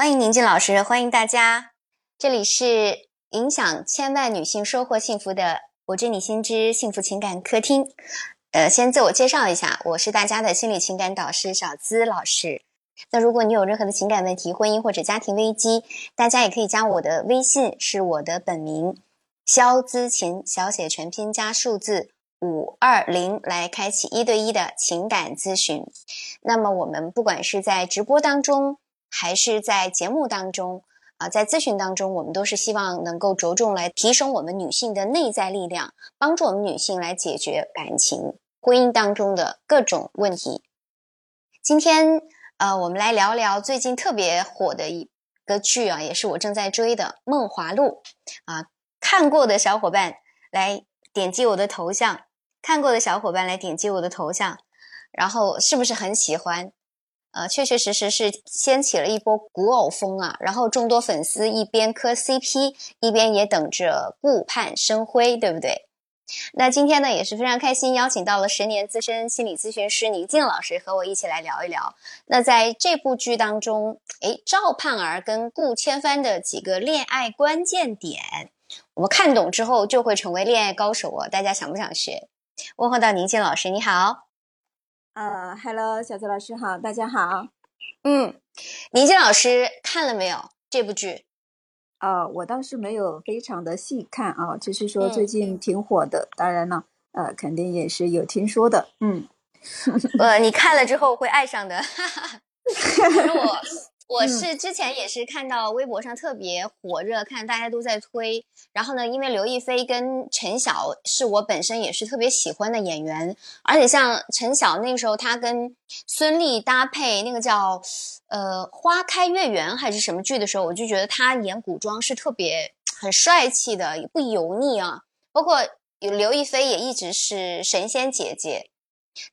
欢迎宁静老师，欢迎大家。这里是影响千万女性收获幸福的“我知你心知幸福情感客厅”。呃，先自我介绍一下，我是大家的心理情感导师小资老师。那如果你有任何的情感问题、婚姻或者家庭危机，大家也可以加我的微信，是我的本名肖资琴，小写全拼加数字五二零，来开启一对一的情感咨询。那么我们不管是在直播当中，还是在节目当中，啊，在咨询当中，我们都是希望能够着重来提升我们女性的内在力量，帮助我们女性来解决感情、婚姻当中的各种问题。今天。呃，我们来聊聊最近特别火的一个剧啊，也是我正在追的《梦华录》啊。看过的小伙伴来点击我的头像，看过的小伙伴来点击我的头像，然后是不是很喜欢？呃，确确实实是掀起了一波古偶风啊。然后众多粉丝一边磕 CP，一边也等着顾盼生辉，对不对？那今天呢也是非常开心，邀请到了十年资深心理咨询师宁静老师和我一起来聊一聊。那在这部剧当中，哎，赵盼儿跟顾千帆的几个恋爱关键点，我们看懂之后就会成为恋爱高手哦。大家想不想学？问候到宁静老师，你好。呃，Hello，小泽老师好，大家好。嗯，倪静老师看了没有这部剧？呃，我倒是没有非常的细看啊，只是说最近挺火的。当然了，呃，肯定也是有听说的。嗯，呃，你看了之后会爱上的。我。我是之前也是看到微博上特别火热，看大家都在推。然后呢，因为刘亦菲跟陈晓是我本身也是特别喜欢的演员，而且像陈晓那个时候他跟孙俪搭配那个叫呃《花开月圆》还是什么剧的时候，我就觉得他演古装是特别很帅气的，也不油腻啊。包括刘亦菲也一直是神仙姐姐。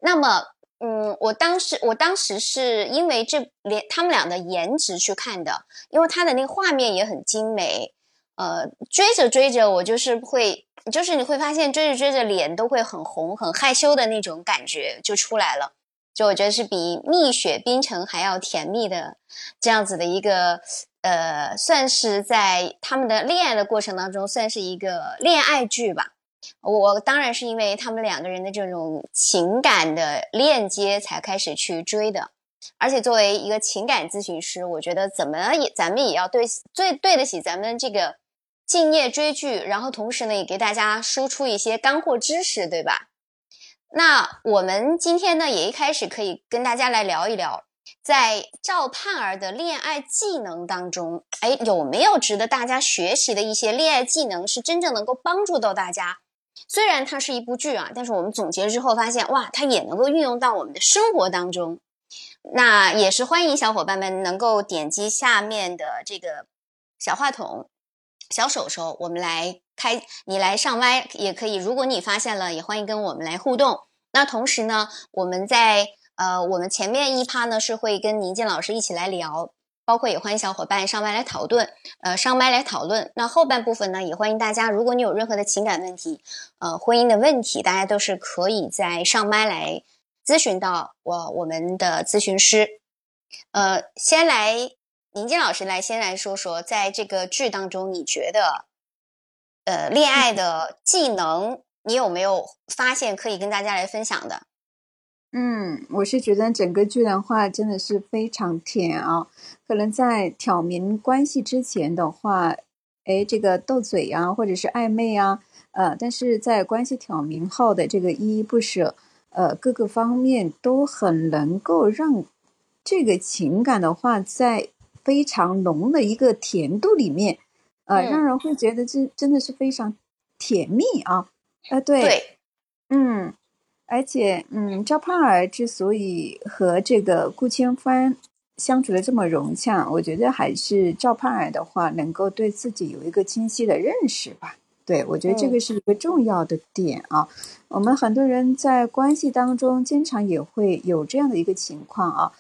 那么。嗯，我当时我当时是因为这连他们俩的颜值去看的，因为他的那个画面也很精美。呃，追着追着，我就是会，就是你会发现追着追着脸都会很红、很害羞的那种感觉就出来了。就我觉得是比蜜雪冰城还要甜蜜的这样子的一个，呃，算是在他们的恋爱的过程当中，算是一个恋爱剧吧。我当然是因为他们两个人的这种情感的链接才开始去追的，而且作为一个情感咨询师，我觉得怎么也咱们也要对最对得起咱们这个敬业追剧，然后同时呢也给大家输出一些干货知识，对吧？那我们今天呢也一开始可以跟大家来聊一聊，在赵盼儿的恋爱技能当中，哎，有没有值得大家学习的一些恋爱技能，是真正能够帮助到大家？虽然它是一部剧啊，但是我们总结之后发现，哇，它也能够运用到我们的生活当中。那也是欢迎小伙伴们能够点击下面的这个小话筒、小手手，我们来开，你来上麦也可以。如果你发现了，也欢迎跟我们来互动。那同时呢，我们在呃，我们前面一趴呢是会跟宁静老师一起来聊。包括也欢迎小伙伴上麦来讨论，呃，上麦来讨论。那后半部分呢，也欢迎大家，如果你有任何的情感问题，呃，婚姻的问题，大家都是可以在上麦来咨询到我我们的咨询师。呃，先来宁静老师来先来说说，在这个剧当中，你觉得，呃，恋爱的技能，你有没有发现可以跟大家来分享的？嗯，我是觉得整个剧的话真的是非常甜啊。可能在挑明关系之前的话，哎，这个斗嘴呀，或者是暧昧啊，呃，但是在关系挑明后的这个依依不舍，呃，各个方面都很能够让这个情感的话在非常浓的一个甜度里面，呃，让人会觉得这真的是非常甜蜜啊。呃，对，嗯。而且，嗯，赵盼儿之所以和这个顾千帆相处的这么融洽，我觉得还是赵盼儿的话能够对自己有一个清晰的认识吧。对我觉得这个是一个重要的点啊。我们很多人在关系当中经常也会有这样的一个情况啊，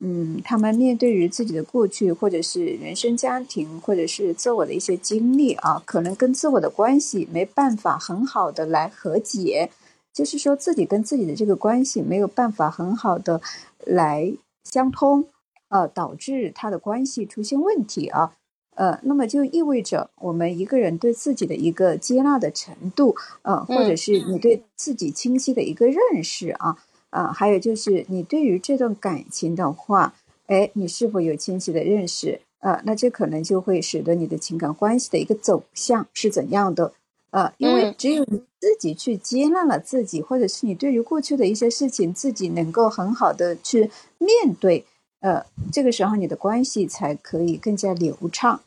嗯，他们面对于自己的过去，或者是原生家庭，或者是自我的一些经历啊，可能跟自我的关系没办法很好的来和解。就是说自己跟自己的这个关系没有办法很好的来相通，呃，导致他的关系出现问题啊。呃，那么就意味着我们一个人对自己的一个接纳的程度，呃，或者是你对自己清晰的一个认识啊，啊，还有就是你对于这段感情的话，哎，你是否有清晰的认识？呃，那这可能就会使得你的情感关系的一个走向是怎样的？呃，因为只有你自己去接纳了自己，或者是你对于过去的一些事情自己能够很好的去面对，呃，这个时候你的关系才可以更加流畅。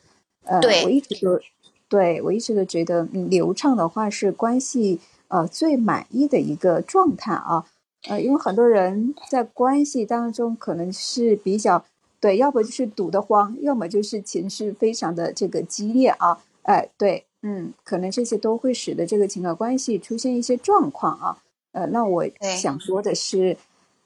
呃，我一直都，对我一直都觉得，流畅的话是关系呃最满意的一个状态啊。呃，因为很多人在关系当中可能是比较对，要不就是堵得慌，要么就是情绪非常的这个激烈啊。哎，对，嗯，可能这些都会使得这个情感关系出现一些状况啊。呃，那我想说的是，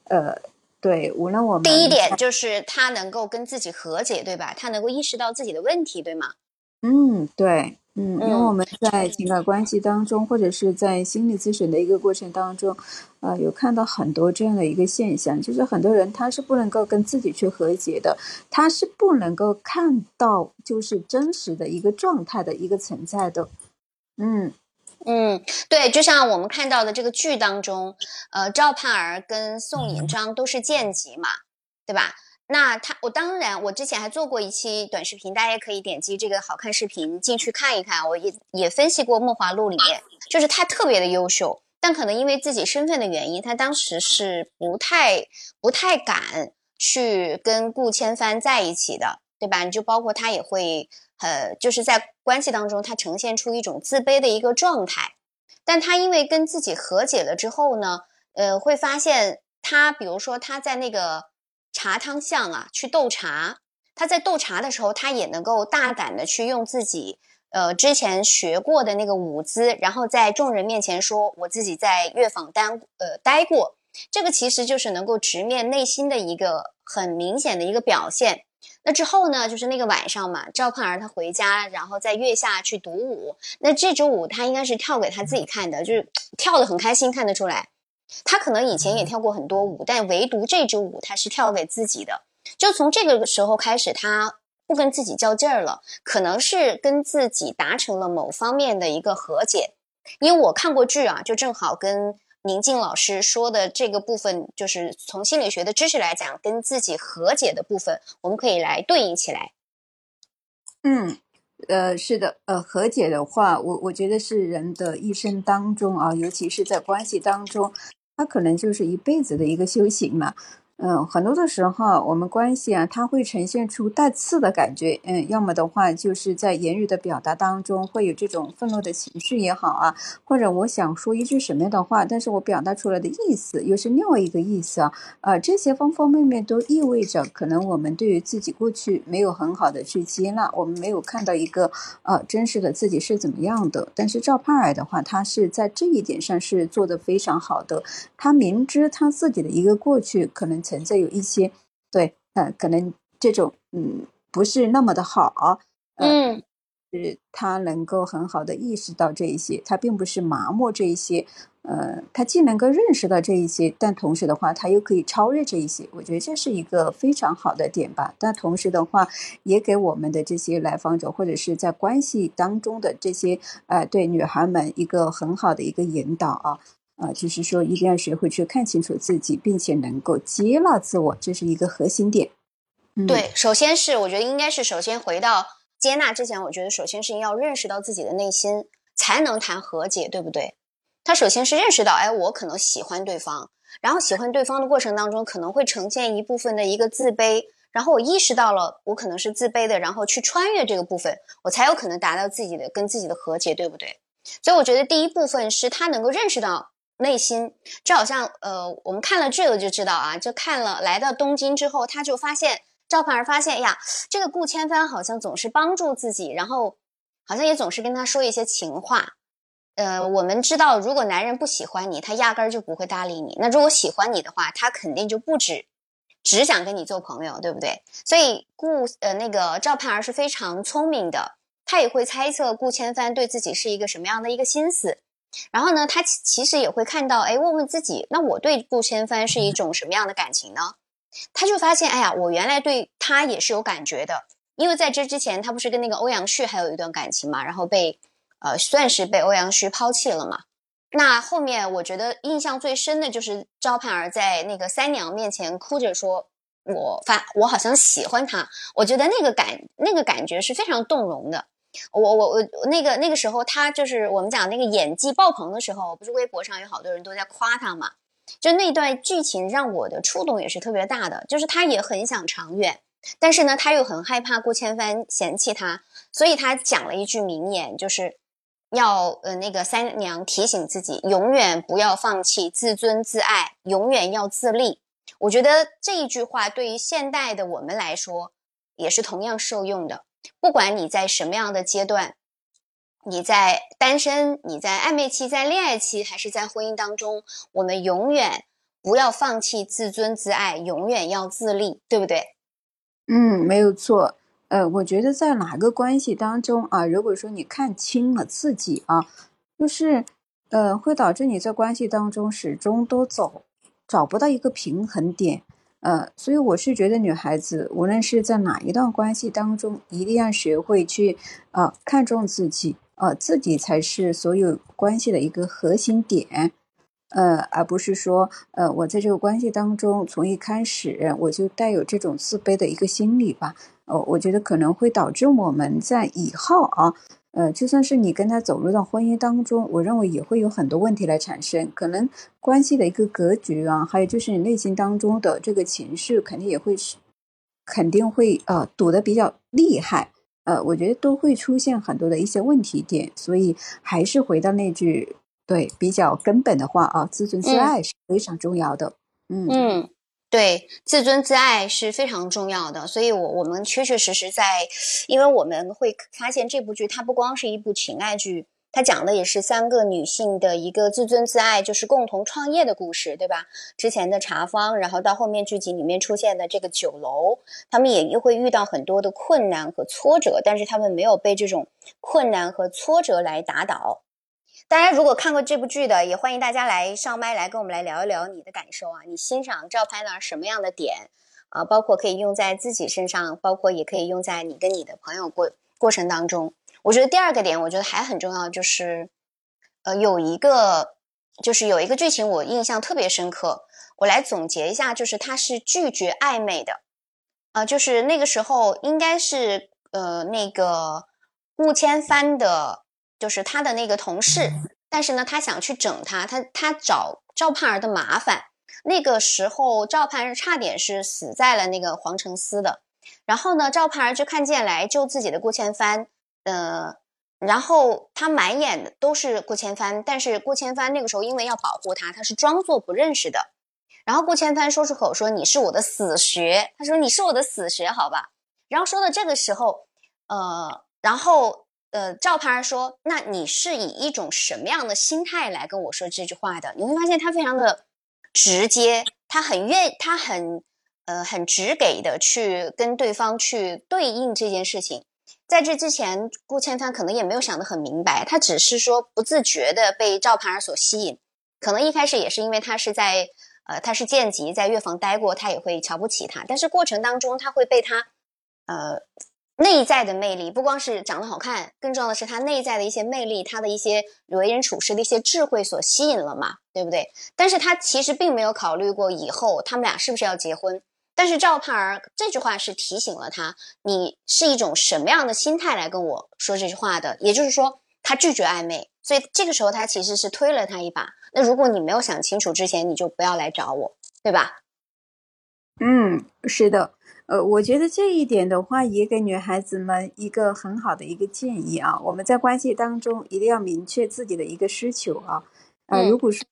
呃。对，无论我们第一点就是他能够跟自己和解，对吧？他能够意识到自己的问题，对吗？嗯，对，嗯，因为我们在情感关系当中，或者是在心理咨询的一个过程当中，呃，有看到很多这样的一个现象，就是很多人他是不能够跟自己去和解的，他是不能够看到就是真实的一个状态的一个存在的，嗯。嗯，对，就像我们看到的这个剧当中，呃，赵盼儿跟宋引章都是剑籍嘛，对吧？那他，我当然，我之前还做过一期短视频，大家也可以点击这个好看视频进去看一看。我也也分析过《梦华录》里面，就是他特别的优秀，但可能因为自己身份的原因，他当时是不太不太敢去跟顾千帆在一起的，对吧？你就包括他也会。呃，就是在关系当中，他呈现出一种自卑的一个状态，但他因为跟自己和解了之后呢，呃，会发现他，比如说他在那个茶汤巷啊去斗茶，他在斗茶的时候，他也能够大胆的去用自己呃之前学过的那个舞姿，然后在众人面前说我自己在乐坊待呃待过，这个其实就是能够直面内心的一个很明显的一个表现。那之后呢，就是那个晚上嘛，赵盼儿她回家，然后在月下去独舞。那这支舞她应该是跳给她自己看的，就是 跳的很开心，看得出来。她可能以前也跳过很多舞，但唯独这支舞她是跳给自己的。就从这个时候开始，她不跟自己较劲儿了，可能是跟自己达成了某方面的一个和解。因为我看过剧啊，就正好跟。宁静老师说的这个部分，就是从心理学的知识来讲，跟自己和解的部分，我们可以来对应起来。嗯，呃，是的，呃，和解的话，我我觉得是人的一生当中啊，尤其是在关系当中，他可能就是一辈子的一个修行嘛。嗯，很多的时候，我们关系啊，它会呈现出带刺的感觉。嗯，要么的话，就是在言语的表达当中会有这种愤怒的情绪也好啊，或者我想说一句什么样的话，但是我表达出来的意思又是另外一个意思啊。呃，这些方方面面都意味着，可能我们对于自己过去没有很好的去接纳，我们没有看到一个呃真实的自己是怎么样的。但是赵盼儿的话，他是在这一点上是做的非常好的。他明知他自己的一个过去可能。存在有一些，对，呃，可能这种，嗯，不是那么的好，嗯，是他能够很好的意识到这一些，他并不是麻木这一些，呃，他既能够认识到这一些，但同时的话，他又可以超越这一些，我觉得这是一个非常好的点吧。但同时的话，也给我们的这些来访者或者是在关系当中的这些，呃，对女孩们一个很好的一个引导啊。啊，就是说，一定要学会去看清楚自己，并且能够接纳自我，这是一个核心点。对，首先是我觉得应该是首先回到接纳之前，我觉得首先是要认识到自己的内心，才能谈和解，对不对？他首先是认识到，哎，我可能喜欢对方，然后喜欢对方的过程当中，可能会呈现一部分的一个自卑，然后我意识到了我可能是自卑的，然后去穿越这个部分，我才有可能达到自己的跟自己的和解，对不对？所以我觉得第一部分是他能够认识到。内心就好像呃，我们看了这个就知道啊，就看了来到东京之后，他就发现赵盼儿发现呀，这个顾千帆好像总是帮助自己，然后好像也总是跟他说一些情话。呃，我们知道，如果男人不喜欢你，他压根儿就不会搭理你。那如果喜欢你的话，他肯定就不止只想跟你做朋友，对不对？所以顾呃那个赵盼儿是非常聪明的，他也会猜测顾千帆对自己是一个什么样的一个心思。然后呢，他其其实也会看到，哎，问问自己，那我对顾千帆是一种什么样的感情呢？他就发现，哎呀，我原来对他也是有感觉的，因为在这之前，他不是跟那个欧阳旭还有一段感情嘛，然后被呃算是被欧阳旭抛弃了嘛。那后面我觉得印象最深的就是赵盼儿在那个三娘面前哭着说：“我发我好像喜欢他。”我觉得那个感那个感觉是非常动容的。我我我那个那个时候他就是我们讲那个演技爆棚的时候，不是微博上有好多人都在夸他嘛？就那段剧情让我的触动也是特别大的。就是他也很想长远，但是呢他又很害怕顾千帆嫌弃他，所以他讲了一句名言，就是。要呃，那个三娘提醒自己，永远不要放弃自尊自爱，永远要自立。我觉得这一句话对于现代的我们来说，也是同样受用的。不管你在什么样的阶段，你在单身，你在暧昧期，在恋爱期，还是在婚姻当中，我们永远不要放弃自尊自爱，永远要自立，对不对？嗯，没有错。呃，我觉得在哪个关系当中啊，如果说你看清了自己啊，就是，呃，会导致你在关系当中始终都走找不到一个平衡点，呃，所以我是觉得女孩子无论是在哪一段关系当中，一定要学会去啊看重自己，呃，自己才是所有关系的一个核心点，呃，而不是说，呃，我在这个关系当中从一开始我就带有这种自卑的一个心理吧。哦，我觉得可能会导致我们在以后啊，呃，就算是你跟他走入到婚姻当中，我认为也会有很多问题来产生，可能关系的一个格局啊，还有就是你内心当中的这个情绪，肯定也会是，肯定会呃堵得比较厉害，呃，我觉得都会出现很多的一些问题点，所以还是回到那句对比较根本的话啊，自尊自爱是非常重要的，嗯。嗯。对，自尊自爱是非常重要的，所以，我我们确确实实在，因为我们会发现这部剧它不光是一部情爱剧，它讲的也是三个女性的一个自尊自爱，就是共同创业的故事，对吧？之前的茶坊，然后到后面剧集里面出现的这个酒楼，他们也又会遇到很多的困难和挫折，但是他们没有被这种困难和挫折来打倒。大家如果看过这部剧的，也欢迎大家来上麦来跟我们来聊一聊你的感受啊！你欣赏赵盼儿什么样的点啊？包括可以用在自己身上，包括也可以用在你跟你的朋友过过程当中。我觉得第二个点，我觉得还很重要，就是呃，有一个就是有一个剧情我印象特别深刻。我来总结一下，就是他是拒绝暧昧的啊，就是那个时候应该是呃那个顾千帆的。就是他的那个同事，但是呢，他想去整他，他他找赵盼儿的麻烦。那个时候，赵盼儿差点是死在了那个黄承思的。然后呢，赵盼儿就看见来救自己的顾千帆，呃，然后他满眼的都是顾千帆，但是顾千帆那个时候因为要保护他，他是装作不认识的。然后顾千帆说出口说：“你是我的死穴。”他说：“你是我的死穴，好吧？”然后说到这个时候，呃，然后。呃，赵盼儿说：“那你是以一种什么样的心态来跟我说这句话的？”你会发现他非常的直接，他很愿，他很呃很直给的去跟对方去对应这件事情。在这之前，顾千帆可能也没有想得很明白，他只是说不自觉的被赵盼儿所吸引。可能一开始也是因为他是在呃他是贱籍，在乐坊待过，他也会瞧不起他。但是过程当中，他会被他呃。内在的魅力不光是长得好看，更重要的是他内在的一些魅力，他的一些为人处事的一些智慧所吸引了嘛，对不对？但是他其实并没有考虑过以后他们俩是不是要结婚。但是赵盼儿这句话是提醒了他，你是一种什么样的心态来跟我说这句话的？也就是说，他拒绝暧昧，所以这个时候他其实是推了他一把。那如果你没有想清楚之前，你就不要来找我，对吧？嗯，是的。呃，我觉得这一点的话，也给女孩子们一个很好的一个建议啊。我们在关系当中一定要明确自己的一个需求啊。啊，如果说，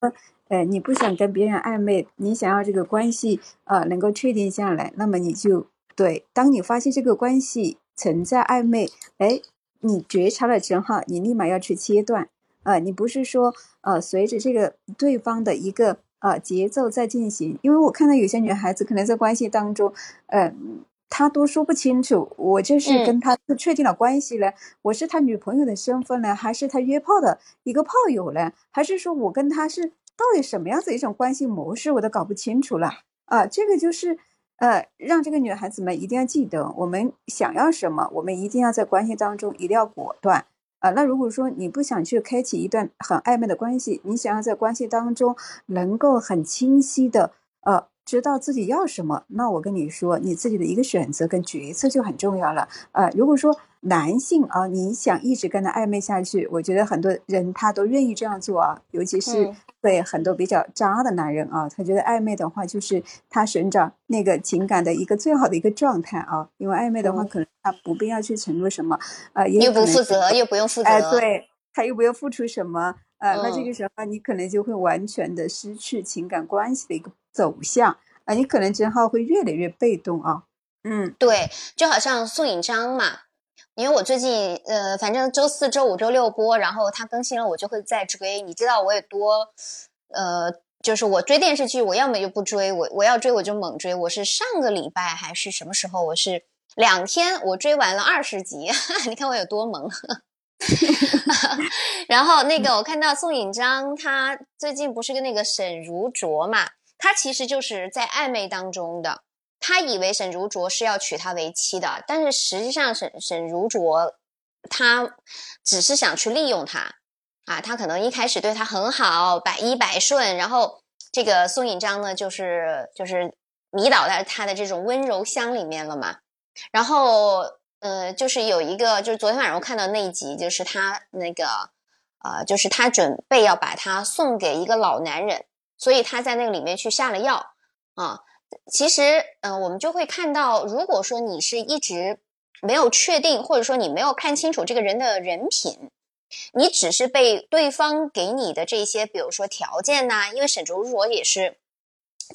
呃，你不想跟别人暧昧，你想要这个关系呃能够确定下来，那么你就对，当你发现这个关系存在暧昧，哎，你觉察了之后，你立马要去切断。啊，你不是说呃随着这个对方的一个。啊，节奏在进行，因为我看到有些女孩子可能在关系当中，嗯，她都说不清楚，我这是跟他确定了关系了，我是他女朋友的身份呢，还是他约炮的一个炮友呢，还是说我跟他是到底什么样子一种关系模式，我都搞不清楚了。啊，这个就是呃，让这个女孩子们一定要记得，我们想要什么，我们一定要在关系当中一定要果断啊。那如果说你不想去开启一段很暧昧的关系，你想要在关系当中能够很清晰的呃知道自己要什么，那我跟你说，你自己的一个选择跟决策就很重要了。呃，如果说男性啊，你想一直跟他暧昧下去，我觉得很多人他都愿意这样做啊，尤其是。对很多比较渣的男人啊，他觉得暧昧的话就是他寻找那个情感的一个最好的一个状态啊，因为暧昧的话可能他不必要去承诺什么，呃，又不负责又不用负责，哎，对他又不用付出什么，呃，那这个时候你可能就会完全的失去情感关系的一个走向啊，你可能之后会越来越被动啊，嗯，对，就好像宋引章嘛。因为我最近呃，反正周四周五周六播，然后他更新了，我就会再追。你知道我有多呃，就是我追电视剧，我要么就不追，我我要追我就猛追。我是上个礼拜还是什么时候？我是两天我追完了二十集，你看我有多猛。然后那个我看到宋引章他最近不是跟那个沈如琢嘛，他其实就是在暧昧当中的。他以为沈如琢是要娶她为妻的，但是实际上沈沈如琢他只是想去利用他啊，他可能一开始对他很好，百依百顺，然后这个宋引章呢，就是就是迷倒在他的这种温柔乡里面了嘛。然后呃，就是有一个，就是昨天晚上我看到那一集，就是他那个呃，就是他准备要把他送给一个老男人，所以他在那个里面去下了药啊。其实，嗯，我们就会看到，如果说你是一直没有确定，或者说你没有看清楚这个人的人品，你只是被对方给你的这些，比如说条件呐，因为沈竹若也是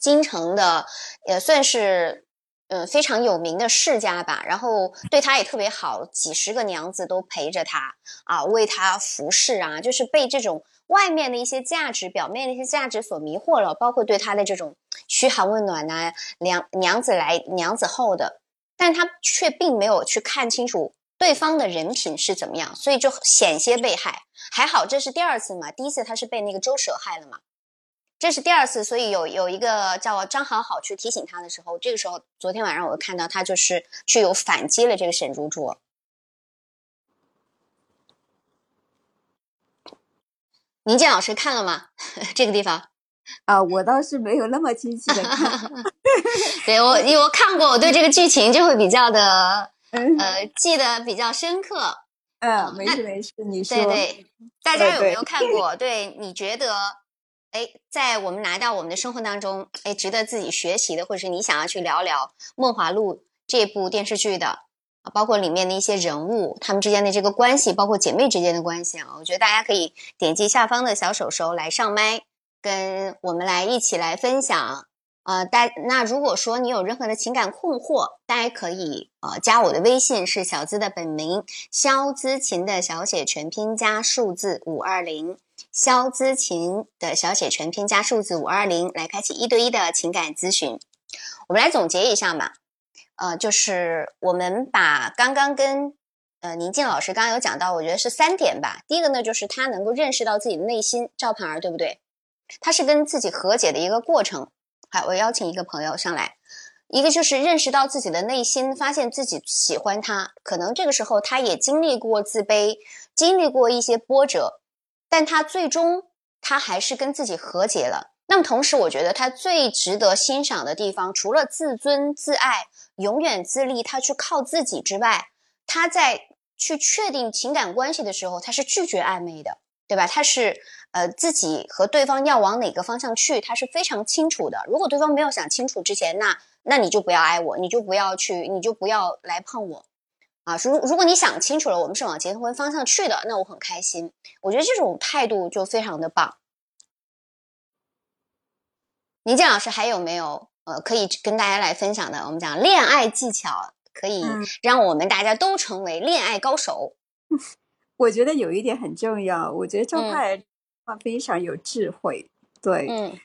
京城的，也算是嗯非常有名的世家吧，然后对他也特别好，几十个娘子都陪着他啊，为他服侍啊，就是被这种。外面的一些价值，表面的一些价值所迷惑了，包括对他的这种嘘寒问暖呐，娘娘子来娘子后的，但他却并没有去看清楚对方的人品是怎么样，所以就险些被害。还好这是第二次嘛，第一次他是被那个周舍害了嘛，这是第二次，所以有有一个叫张好好去提醒他的时候，这个时候昨天晚上我看到他就是去有反击了这个沈如卓。宁静老师看了吗？这个地方啊，我倒是没有那么清晰的看。对我，因为我看过，我对这个剧情就会比较的呃记得比较深刻。嗯，没事没事，你说。对对，大家有没有看过？对你觉得，哎，在我们拿到我们的生活当中，哎，值得自己学习的，或者是你想要去聊聊《梦华录》这部电视剧的？啊，包括里面的一些人物，他们之间的这个关系，包括姐妹之间的关系啊，我觉得大家可以点击下方的小手手来上麦，跟我们来一起来分享。呃，大那如果说你有任何的情感困惑，大家可以呃加我的微信，是小资的本名肖姿琴的小写全拼加数字五二零，肖姿琴的小写全拼加数字五二零，来开启一对一的情感咨询。我们来总结一下嘛。呃，就是我们把刚刚跟呃宁静老师刚刚有讲到，我觉得是三点吧。第一个呢，就是他能够认识到自己的内心，赵盼儿对不对？他是跟自己和解的一个过程。好，我邀请一个朋友上来，一个就是认识到自己的内心，发现自己喜欢他，可能这个时候他也经历过自卑，经历过一些波折，但他最终他还是跟自己和解了。那么同时，我觉得他最值得欣赏的地方，除了自尊自爱。永远自立，他去靠自己之外，他在去确定情感关系的时候，他是拒绝暧昧的，对吧？他是呃自己和对方要往哪个方向去，他是非常清楚的。如果对方没有想清楚之前，那那你就不要爱我，你就不要去，你就不要来碰我啊！如如果你想清楚了，我们是往结婚方向去的，那我很开心。我觉得这种态度就非常的棒。倪健老师还有没有？呃，可以跟大家来分享的，我们讲恋爱技巧，可以让我们大家都成为恋爱高手。我觉得有一点很重要，我觉得赵派他非常有智慧。对，嗯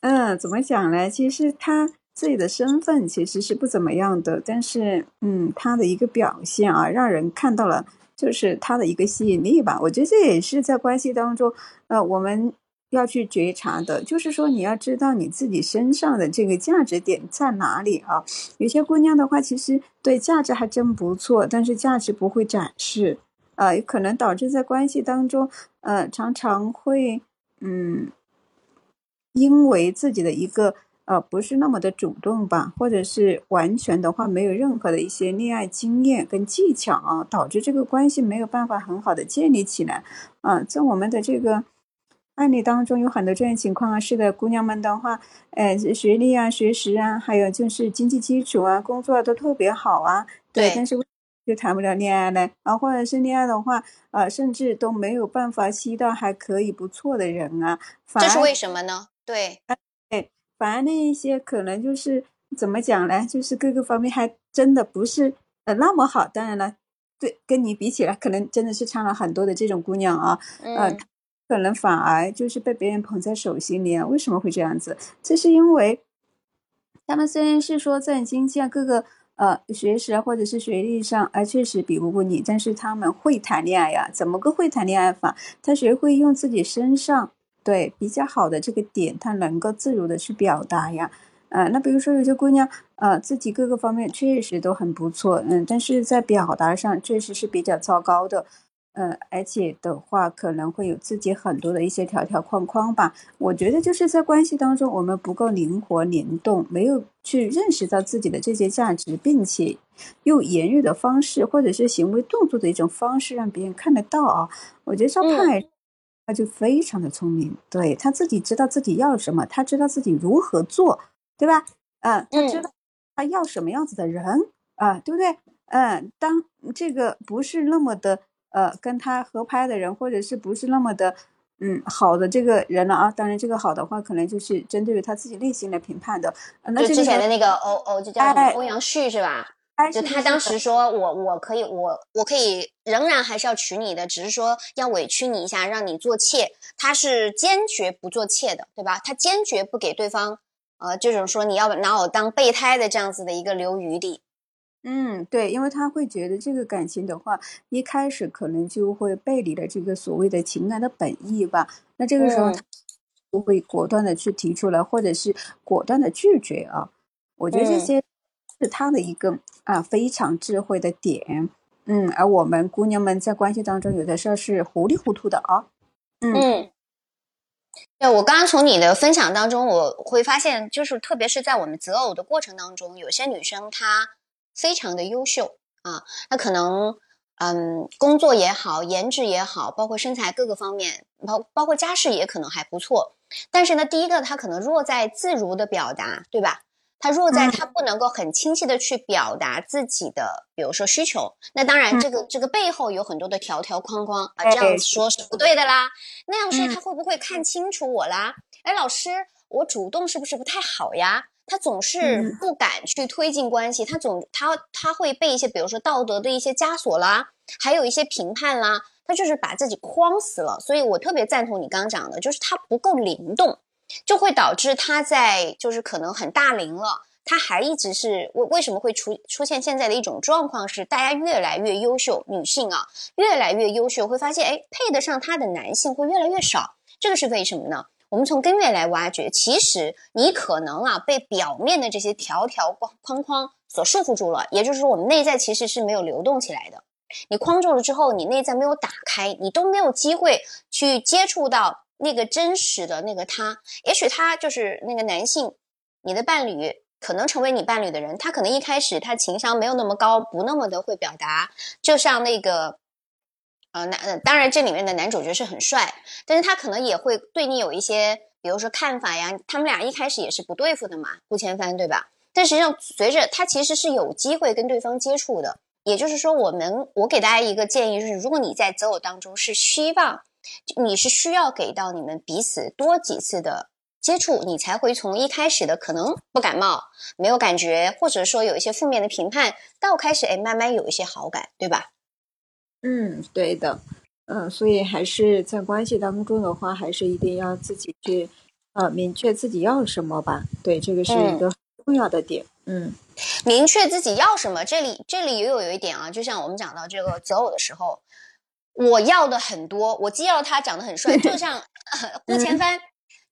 嗯，怎么讲呢？其实他自己的身份其实是不怎么样的，但是嗯，他的一个表现啊，让人看到了，就是他的一个吸引力吧。我觉得这也是在关系当中，呃，我们。要去觉察的，就是说你要知道你自己身上的这个价值点在哪里啊。有些姑娘的话，其实对价值还真不错，但是价值不会展示，呃，可能导致在关系当中，呃，常常会，嗯，因为自己的一个呃不是那么的主动吧，或者是完全的话没有任何的一些恋爱经验跟技巧啊，导致这个关系没有办法很好的建立起来啊，在我们的这个。案例当中有很多这样情况啊，是的，姑娘们的话，呃，学历啊、学识啊，还有就是经济基础啊、工作都特别好啊，对，但是就谈不了恋爱呢啊，或者是恋爱的话，呃，甚至都没有办法吸到还可以不错的人啊，这是为什么呢？对，哎，反而那一些可能就是怎么讲呢？就是各个方面还真的不是呃那么好，当然了，对，跟你比起来，可能真的是差了很多的这种姑娘啊，嗯。可能反而就是被别人捧在手心里啊？为什么会这样子？这是因为他们虽然是说在经济啊各个呃学识啊或者是学历上啊确实比不过你，但是他们会谈恋爱呀？怎么个会谈恋爱法？他学会用自己身上对比较好的这个点，他能够自如的去表达呀。呃，那比如说有些姑娘呃自己各个方面确实都很不错，嗯，但是在表达上确实是比较糟糕的。嗯，而且的话可能会有自己很多的一些条条框框吧。我觉得就是在关系当中，我们不够灵活灵动，没有去认识到自己的这些价值，并且用言语的方式或者是行为动作的一种方式让别人看得到啊。我觉得张派他就非常的聪明，对他自己知道自己要什么，他知道自己如何做，对吧？嗯，他知道他要什么样子的人啊，对不对？嗯，当这个不是那么的。呃，跟他合拍的人，或者是不是那么的，嗯，好的这个人了啊？当然，这个好的话，可能就是针对于他自己内心来评判的。那之前的那个欧欧，就叫欧阳旭是吧？就他当时说我我可以我我可以仍然还是要娶你的，只是说要委屈你一下，让你做妾。他是坚决不做妾的，对吧？他坚决不给对方呃这种说你要拿我当备胎的这样子的一个留余地。嗯，对，因为他会觉得这个感情的话，一开始可能就会背离了这个所谓的情感的本意吧。那这个时候，他不会果断的去提出来，或者是果断的拒绝啊。我觉得这些是他的一个啊非常智慧的点。嗯，而我们姑娘们在关系当中，有的时候是糊里糊涂的啊。嗯，对我刚刚从你的分享当中，我会发现，就是特别是在我们择偶的过程当中，有些女生她。非常的优秀啊，她可能嗯，工作也好，颜值也好，包括身材各个方面，包包括家世也可能还不错。但是呢，第一个他可能弱在自如的表达，对吧？他弱在他不能够很清晰的去表达自己的，比如说需求。那当然，这个这个背后有很多的条条框框啊，这样说是不对的啦。那样说他会不会看清楚我啦？哎，老师，我主动是不是不太好呀？他总是不敢去推进关系，他总他他会被一些，比如说道德的一些枷锁啦，还有一些评判啦，他就是把自己框死了。所以我特别赞同你刚讲的，就是他不够灵动，就会导致他在就是可能很大龄了，他还一直是为为什么会出出现现在的一种状况是，大家越来越优秀，女性啊越来越优秀，会发现哎配得上他的男性会越来越少，这个是为什么呢？我们从根源来挖掘，其实你可能啊被表面的这些条条框框框所束缚住了，也就是说，我们内在其实是没有流动起来的。你框住了之后，你内在没有打开，你都没有机会去接触到那个真实的那个他。也许他就是那个男性，你的伴侣可能成为你伴侣的人，他可能一开始他情商没有那么高，不那么的会表达，就像那个。呃，男当然这里面的男主角是很帅，但是他可能也会对你有一些，比如说看法呀。他们俩一开始也是不对付的嘛，顾千帆对吧？但实际上，随着他其实是有机会跟对方接触的。也就是说，我们我给大家一个建议，就是如果你在择偶当中是希望，你是需要给到你们彼此多几次的接触，你才会从一开始的可能不感冒、没有感觉，或者说有一些负面的评判，到开始哎慢慢有一些好感，对吧？嗯，对的，嗯，所以还是在关系当中的话，还是一定要自己去，呃，明确自己要什么吧。对，这个是一个重要的点。嗯，明确自己要什么，这里这里也有有一点啊，就像我们讲到这个择偶的时候，我要的很多，我既要他长得很帅，就 像顾前帆，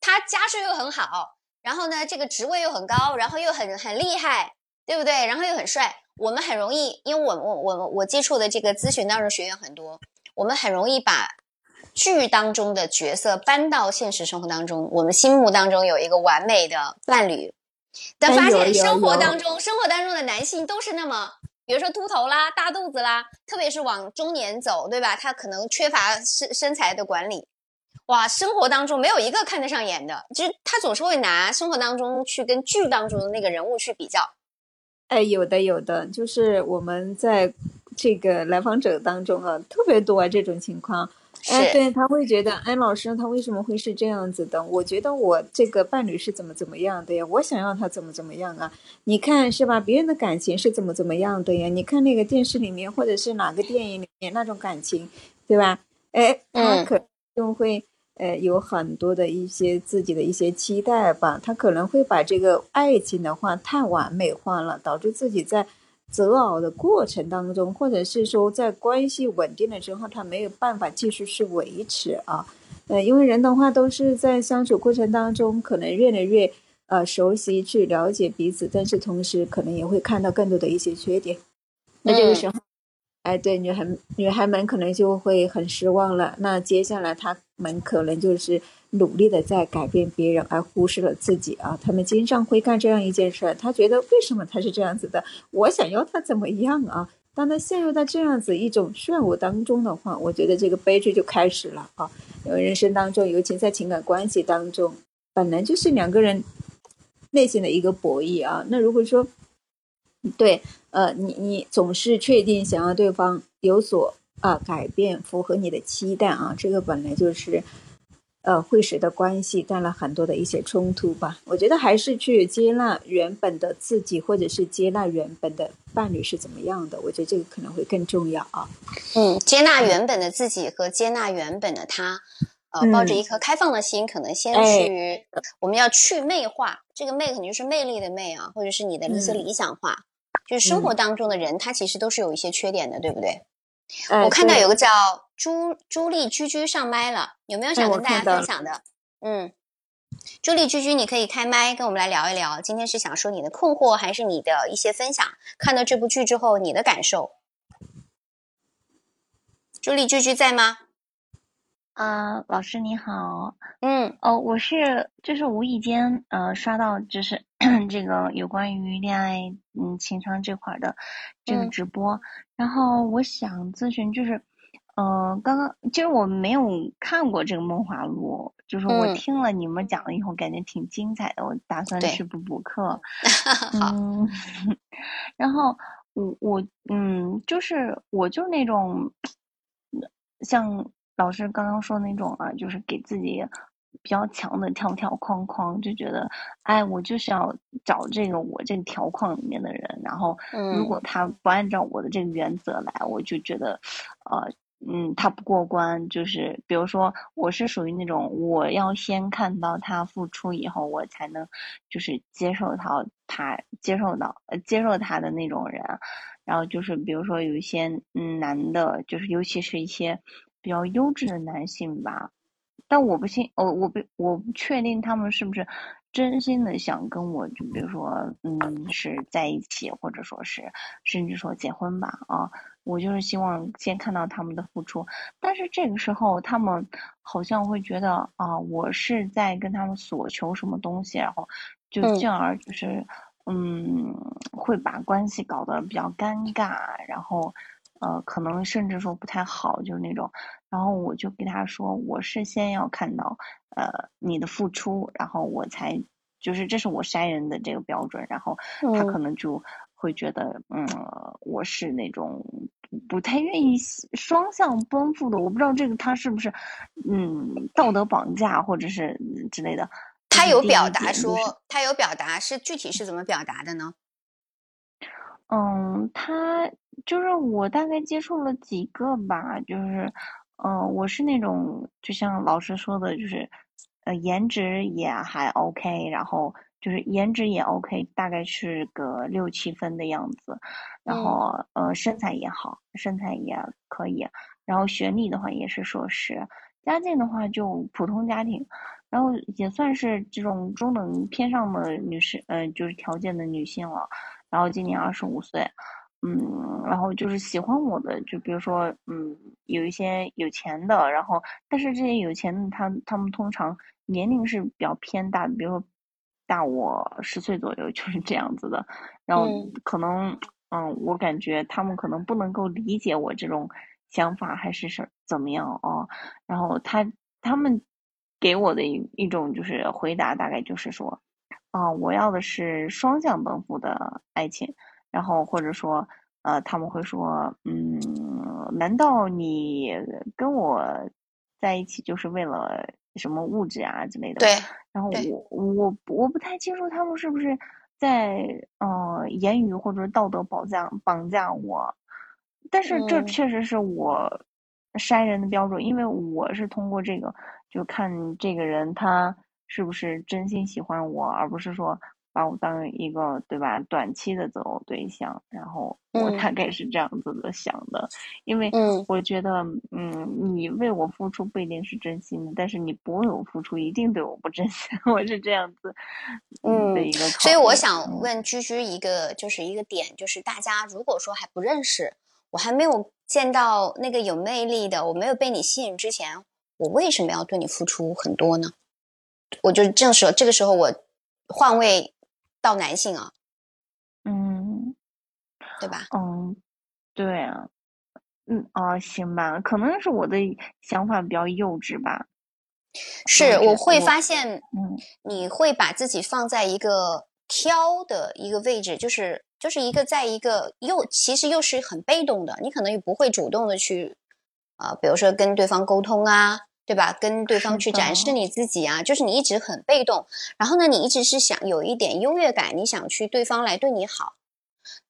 他家世又很好，然后呢，这个职位又很高，然后又很很厉害，对不对？然后又很帅，我们很容易，因为我我我我接触的这个咨询当中学员很多，我们很容易把剧当中的角色搬到现实生活当中，我们心目当中有一个完美的伴侣，但发现生活当中，生活当中的男性都是那么。比如说秃头啦、大肚子啦，特别是往中年走，对吧？他可能缺乏身身材的管理，哇，生活当中没有一个看得上眼的，就是他总是会拿生活当中去跟剧当中的那个人物去比较。哎，有的有的，就是我们在这个来访者当中啊，特别多这种情况。哎，对他会觉得，哎，老师他为什么会是这样子的？我觉得我这个伴侣是怎么怎么样的呀？我想要他怎么怎么样啊？你看是吧？别人的感情是怎么怎么样的呀？你看那个电视里面或者是哪个电影里面那种感情，对吧？哎，他可能会呃有很多的一些自己的一些期待吧，他可能会把这个爱情的话太完美化了，导致自己在。择偶的过程当中，或者是说在关系稳定了之后，他没有办法继续去维持啊，呃，因为人的话都是在相处过程当中，可能越来越呃熟悉去了解彼此，但是同时可能也会看到更多的一些缺点，那这个时候。哎，对，女孩女孩们可能就会很失望了。那接下来，她们可能就是努力的在改变别人，而忽视了自己啊。他们经常会干这样一件事儿，他觉得为什么他是这样子的？我想要他怎么样啊？当他陷入到这样子一种漩涡当中的话，我觉得这个悲剧就开始了啊。因为人生当中，尤其在情感关系当中，本来就是两个人内心的一个博弈啊。那如果说，对，呃，你你总是确定想要对方有所啊改变，符合你的期待啊，这个本来就是，呃，会使得关系带来很多的一些冲突吧。我觉得还是去接纳原本的自己，或者是接纳原本的伴侣是怎么样的，我觉得这个可能会更重要啊。嗯，接纳原本的自己和接纳原本的他，呃，抱着一颗开放的心，可能先去，我们要去魅化，这个魅肯定就是魅力的魅啊，或者是你的一些理想化。就是生活当中的人，他其实都是有一些缺点的，对不对？我看到有个叫朱朱莉居居上麦了，有没有想跟大家分享的？嗯，朱莉居居，你可以开麦跟我们来聊一聊。今天是想说你的困惑，还是你的一些分享？看到这部剧之后，你的感受？朱莉居居在吗？啊，老师你好。嗯，哦，我是就是无意间呃刷到就是 这个有关于恋爱嗯情商这块的这个直播，然后我想咨询就是，呃，刚刚其实我没有看过这个《梦华录》，就是我听了你们讲了以后，感觉挺精彩的，我打算去补补课。好，然后我我嗯，就是我就那种 像。老师刚刚说那种啊，就是给自己比较强的条条框框，就觉得，哎，我就是要找这个我这个条框里面的人，然后如果他不按照我的这个原则来，我就觉得，呃，嗯，他不过关。就是比如说，我是属于那种我要先看到他付出以后，我才能就是接受到，他接受到呃接受他的那种人。然后就是比如说有一些嗯男的，就是尤其是一些。比较优质的男性吧，但我不信，我我不我不确定他们是不是真心的想跟我，就比如说，嗯，是在一起，或者说是甚至说结婚吧，啊，我就是希望先看到他们的付出，但是这个时候他们好像会觉得啊，我是在跟他们索求什么东西，然后就进而就是，嗯，会把关系搞得比较尴尬，然后。呃，可能甚至说不太好，就是那种，然后我就给他说，我是先要看到，呃，你的付出，然后我才，就是这是我筛人的这个标准，然后他可能就会觉得，嗯，我是那种不太愿意双向奔赴的，我不知道这个他是不是，嗯，道德绑架或者是之类的。他有表达说，他有表达是具体是怎么表达的呢？嗯，他。就是我大概接触了几个吧，就是，嗯，我是那种就像老师说的，就是，呃，颜值也还 OK，然后就是颜值也 OK，大概是个六七分的样子，然后呃身材也好，身材也可以，然后学历的话也是硕士，家境的话就普通家庭，然后也算是这种中等偏上的女士，呃就是条件的女性了，然后今年二十五岁，嗯，然后就是喜欢我的，就比如说嗯有一些有钱的，然后但是这些有钱的他他们通常年龄是比较偏大的，比如说。大我十岁左右就是这样子的，然后可能嗯，我感觉他们可能不能够理解我这种想法，还是是怎么样哦。然后他他们给我的一一种就是回答，大概就是说，啊，我要的是双向奔赴的爱情。然后或者说，呃，他们会说，嗯，难道你跟我在一起就是为了？什么物质啊之类的，对。然后我我我不太清楚他们是不是在呃言语或者道德绑架绑架我，但是这确实是我筛人的标准，因为我是通过这个就看这个人他是不是真心喜欢我，而不是说。把我当一个对吧短期的择偶对象，然后我大概是这样子的想的，因为我觉得嗯，你为我付出不一定是真心的，但是你不为我付出一定对我不真心，我是这样子嗯的一个。所以我想问居居一个就是一个点，就是大家如果说还不认识，我还没有见到那个有魅力的，我没有被你吸引之前，我为什么要对你付出很多呢？我就这时候这个时候我换位。到男性啊，嗯，对吧？嗯，对啊，嗯啊，行吧，可能是我的想法比较幼稚吧。是，我会发现，嗯，你会把自己放在一个挑的一个位置，就是就是一个在一个又其实又是很被动的，你可能也不会主动的去啊，比如说跟对方沟通啊。对吧？跟对方去展示你自己啊，就是你一直很被动，然后呢，你一直是想有一点优越感，你想去对方来对你好，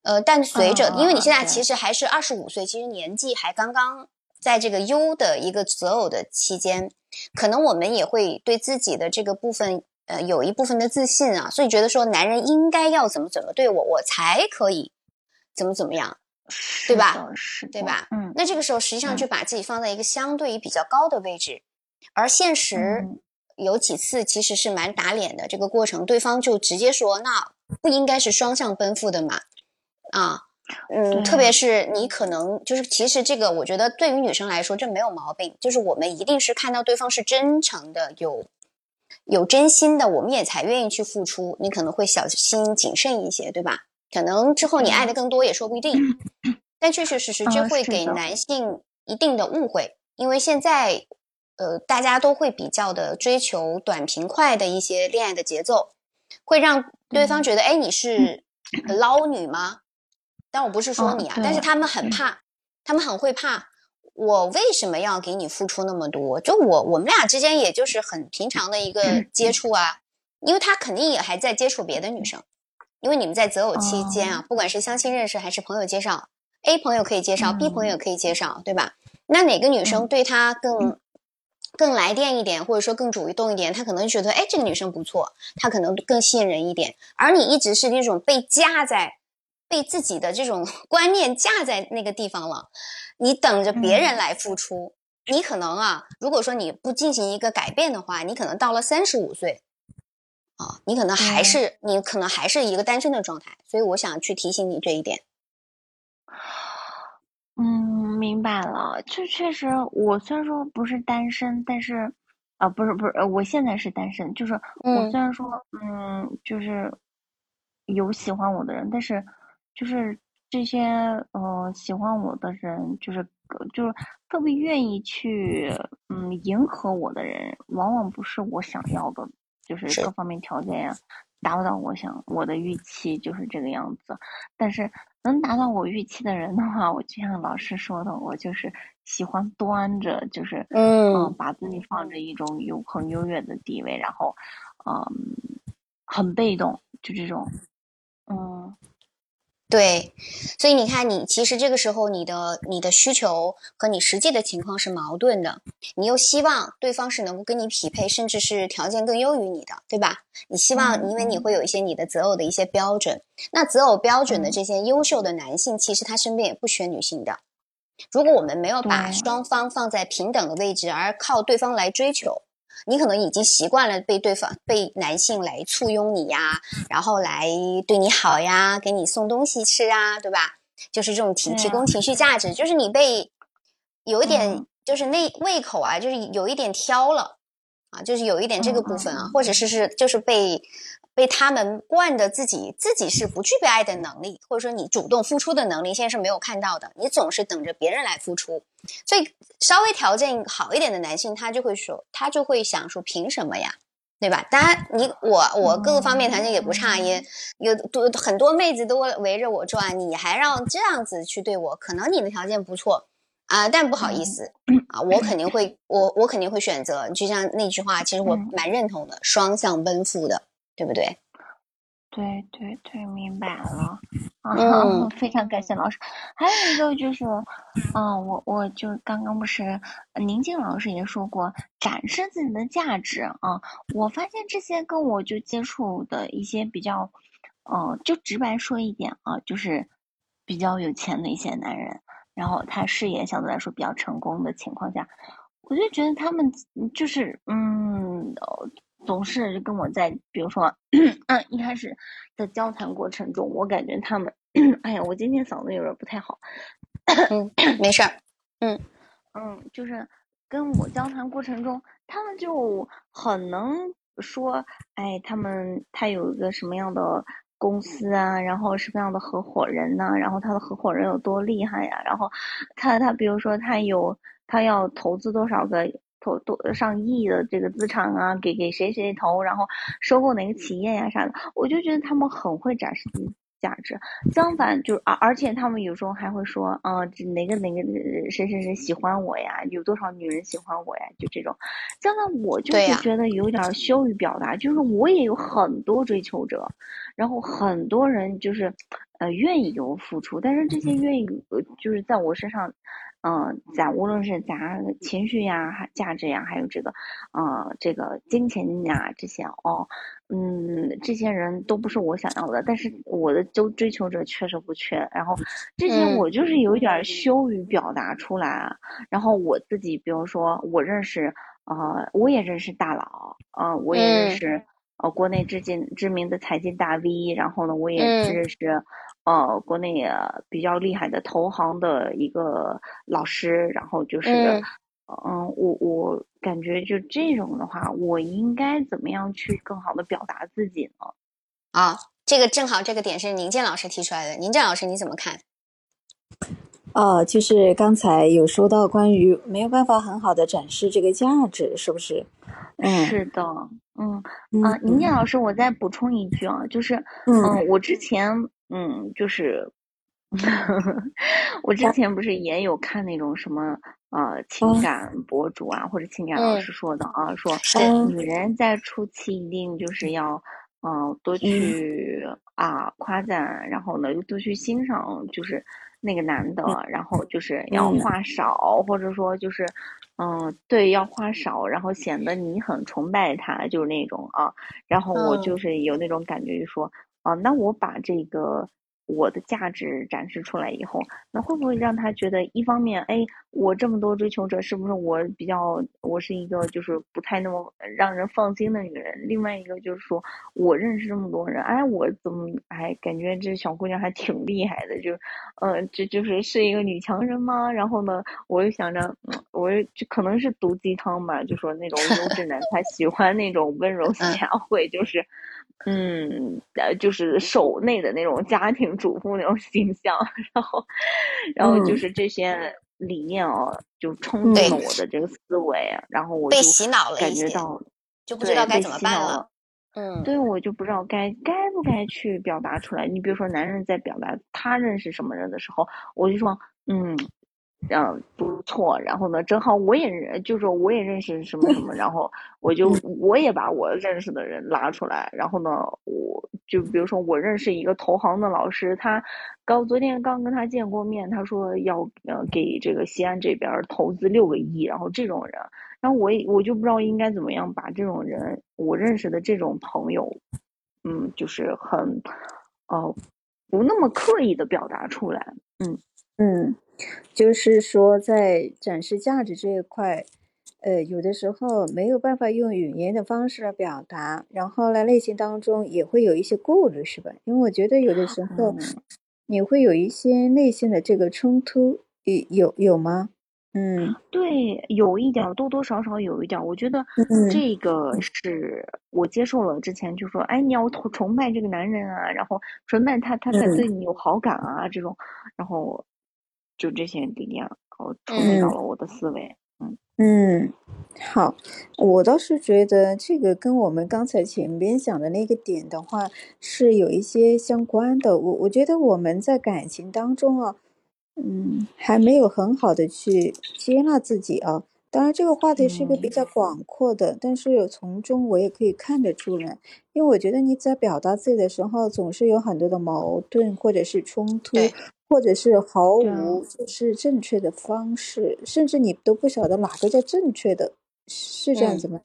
呃，但随着，因为你现在其实还是二十五岁，其实年纪还刚刚在这个优的一个择偶的期间，可能我们也会对自己的这个部分，呃，有一部分的自信啊，所以觉得说男人应该要怎么怎么对我，我才可以怎么怎么样。对吧？是，对吧？嗯，那这个时候实际上就把自己放在一个相对于比较高的位置，而现实有几次其实是蛮打脸的。这个过程，对方就直接说：“那不应该是双向奔赴的嘛？”啊，嗯，特别是你可能就是，其实这个我觉得对于女生来说这没有毛病，就是我们一定是看到对方是真诚的、有有真心的，我们也才愿意去付出。你可能会小心谨慎一些，对吧？可能之后你爱的更多也说不一定，但确确实实这会给男性一定的误会，因为现在呃大家都会比较的追求短平快的一些恋爱的节奏，会让对方觉得哎你是 捞女吗？但我不是说你啊，但是他们很怕，他们很会怕，我为什么要给你付出那么多？就我我们俩之间也就是很平常的一个接触啊，因为他肯定也还在接触别的女生。因为你们在择偶期间啊，不管是相亲认识还是朋友介绍，A 朋友可以介绍，B 朋友可以介绍，对吧？那哪个女生对他更更来电一点，或者说更主动一点，他可能觉得，哎，这个女生不错，她可能更吸引人一点。而你一直是那种被架在被自己的这种 观念架在那个地方了，你等着别人来付出，你可能啊，如果说你不进行一个改变的话，你可能到了三十五岁。啊，你可能还是你可能还是一个单身的状态，所以我想去提醒你这一点。嗯，明白了。就确实，我虽然说不是单身，但是啊，不是不是，我现在是单身。就是我虽然说，嗯，就是有喜欢我的人，但是就是这些呃喜欢我的人，就是就是特别愿意去嗯迎合我的人，往往不是我想要的。就是各方面条件呀，达不到我想我的预期，就是这个样子。但是能达到我预期的人的话，我就像老师说的，我就是喜欢端着，就是嗯，把自己放着一种有很优越的地位，然后嗯，很被动，就这种，嗯，对，所以你看，你其实这个时候你的你的需求和你实际的情况是矛盾的，你又希望对方是能够跟你匹配，甚至是条件更优于你的，对吧？你希望，因为你会有一些你的择偶的一些标准，那择偶标准的这些优秀的男性，其实他身边也不缺女性的。如果我们没有把双方放在平等的位置，而靠对方来追求。你可能已经习惯了被对方被男性来簇拥你呀，然后来对你好呀，给你送东西吃啊，对吧？就是这种提提供情绪价值，就是你被有一点就是那胃口啊，就是有一点挑了啊，就是有一点这个部分啊，或者是是就是被。被他们惯的自己自己是不具备爱的能力，或者说你主动付出的能力，现在是没有看到的。你总是等着别人来付出，所以稍微条件好一点的男性，他就会说，他就会想说，凭什么呀？对吧？当然，你我我各个方面条件也不差，也有多很多妹子都围着我转，你还让这样子去对我，可能你的条件不错啊，但不好意思啊，我肯定会我我肯定会选择，就像那句话，其实我蛮认同的，双向奔赴的。对不对？对对对，明白了。嗯，非常感谢老师。还有一个就是，嗯，我我就刚刚不是宁静老师也说过，展示自己的价值啊。我发现这些跟我就接触的一些比较，嗯，就直白说一点啊，就是比较有钱的一些男人，然后他事业相对来说比较成功的情况下，我就觉得他们就是嗯。总是跟我在，比如说，嗯，一开始的交谈过程中，我感觉他们，哎呀，我今天嗓子有点不太好，嗯，没事儿，嗯嗯，就是跟我交谈过程中，他们就很能说，哎，他们他有一个什么样的公司啊，然后什么样的合伙人呢？然后他的合伙人有多厉害呀？然后他他比如说他有他要投资多少个？投多上亿的这个资产啊，给给谁谁投，然后收购哪个企业呀啥的，我就觉得他们很会展示自己价值。相反，就而而且他们有时候还会说，啊，这哪个哪个谁谁谁喜欢我呀？有多少女人喜欢我呀？就这种。相反，我就是觉得有点羞于表达，就是我也有很多追求者，然后很多人就是呃愿意给我付出，但是这些愿意就是在我身上。嗯，咱无论是咱情绪呀、还价值呀，还有这个，呃，这个金钱呀这些哦，嗯，这些人都不是我想要的，但是我的追追求者确实不缺。然后这些我就是有一点羞于表达出来。然后我自己，比如说我认识，呃，我也认识大佬，呃，我也认识。呃，国内知名知名的财经大 V，然后呢，我也认识，呃，国内比较厉害的投行的一个老师，然后就是，嗯，我我感觉就这种的话，我应该怎么样去更好的表达自己呢？啊，这个正好这个点是宁健老师提出来的，宁健老师你怎么看？哦，就是刚才有说到关于没有办法很好的展示这个价值，是不是？嗯，是的，嗯啊，宁静老师，我再补充一句啊，就是嗯，我之前嗯，就是 我之前不是也有看那种什么呃情感博主啊，或者情感老师说的啊，说女人在初期一定就是要嗯多去啊夸赞，然后呢又多去欣赏，就是那个男的，然后就是要话少，或者说就是。嗯，对，要花少，然后显得你很崇拜他，就是那种啊。然后我就是有那种感觉，就说，啊，那我把这个。我的价值展示出来以后，那会不会让他觉得，一方面，哎，我这么多追求者，是不是我比较，我是一个就是不太那么让人放心的女人？另外一个就是说，我认识这么多人，哎，我怎么还感觉这小姑娘还挺厉害的？就，呃，这就是是一个女强人吗？然后呢，我又想着，嗯我就可能是毒鸡汤吧，就说那种优质男，他喜欢那种温柔贤惠，就是。嗯，呃，就是守内的那种家庭主妇那种形象，然后，然后就是这些理念哦，就冲进了我的这个思维，然后我被洗脑了，感觉到就不知道该怎么办了。嗯，对，我就不知道该该不该去表达出来。你比如说，男人在表达他认识什么人的时候，我就说，嗯，呃，不错，然后呢，正好我也认，就是我也认识什么什么，然后我就我也把我认识的人拉出来，然后呢，我就比如说我认识一个投行的老师，他刚昨天刚跟他见过面，他说要呃给这个西安这边投资六个亿，然后这种人，然后我也我就不知道应该怎么样把这种人我认识的这种朋友，嗯，就是很呃不那么刻意的表达出来，嗯。嗯。就是说，在展示价值这一块，呃，有的时候没有办法用语言的方式来表达，然后呢，内心当中也会有一些顾虑，是吧？因为我觉得有的时候你会有一些内心的这个冲突，有有有吗？嗯，对，有一点，多多少少有一点。我觉得这个是我接受了之前就说，哎，你要崇崇拜这个男人啊，然后崇拜他，他才对你有好感啊，这种，然后。就这些理念，我冲击到了我的思维。嗯嗯，好，我倒是觉得这个跟我们刚才前边讲的那个点的话是有一些相关的。我我觉得我们在感情当中啊，嗯，还没有很好的去接纳自己啊。当然，这个话题是一个比较广阔的，但是从中我也可以看得出来，因为我觉得你在表达自己的时候，总是有很多的矛盾或者是冲突。或者是毫无就是正确的方式，甚至你都不晓得哪个叫正确的，是这样子吗？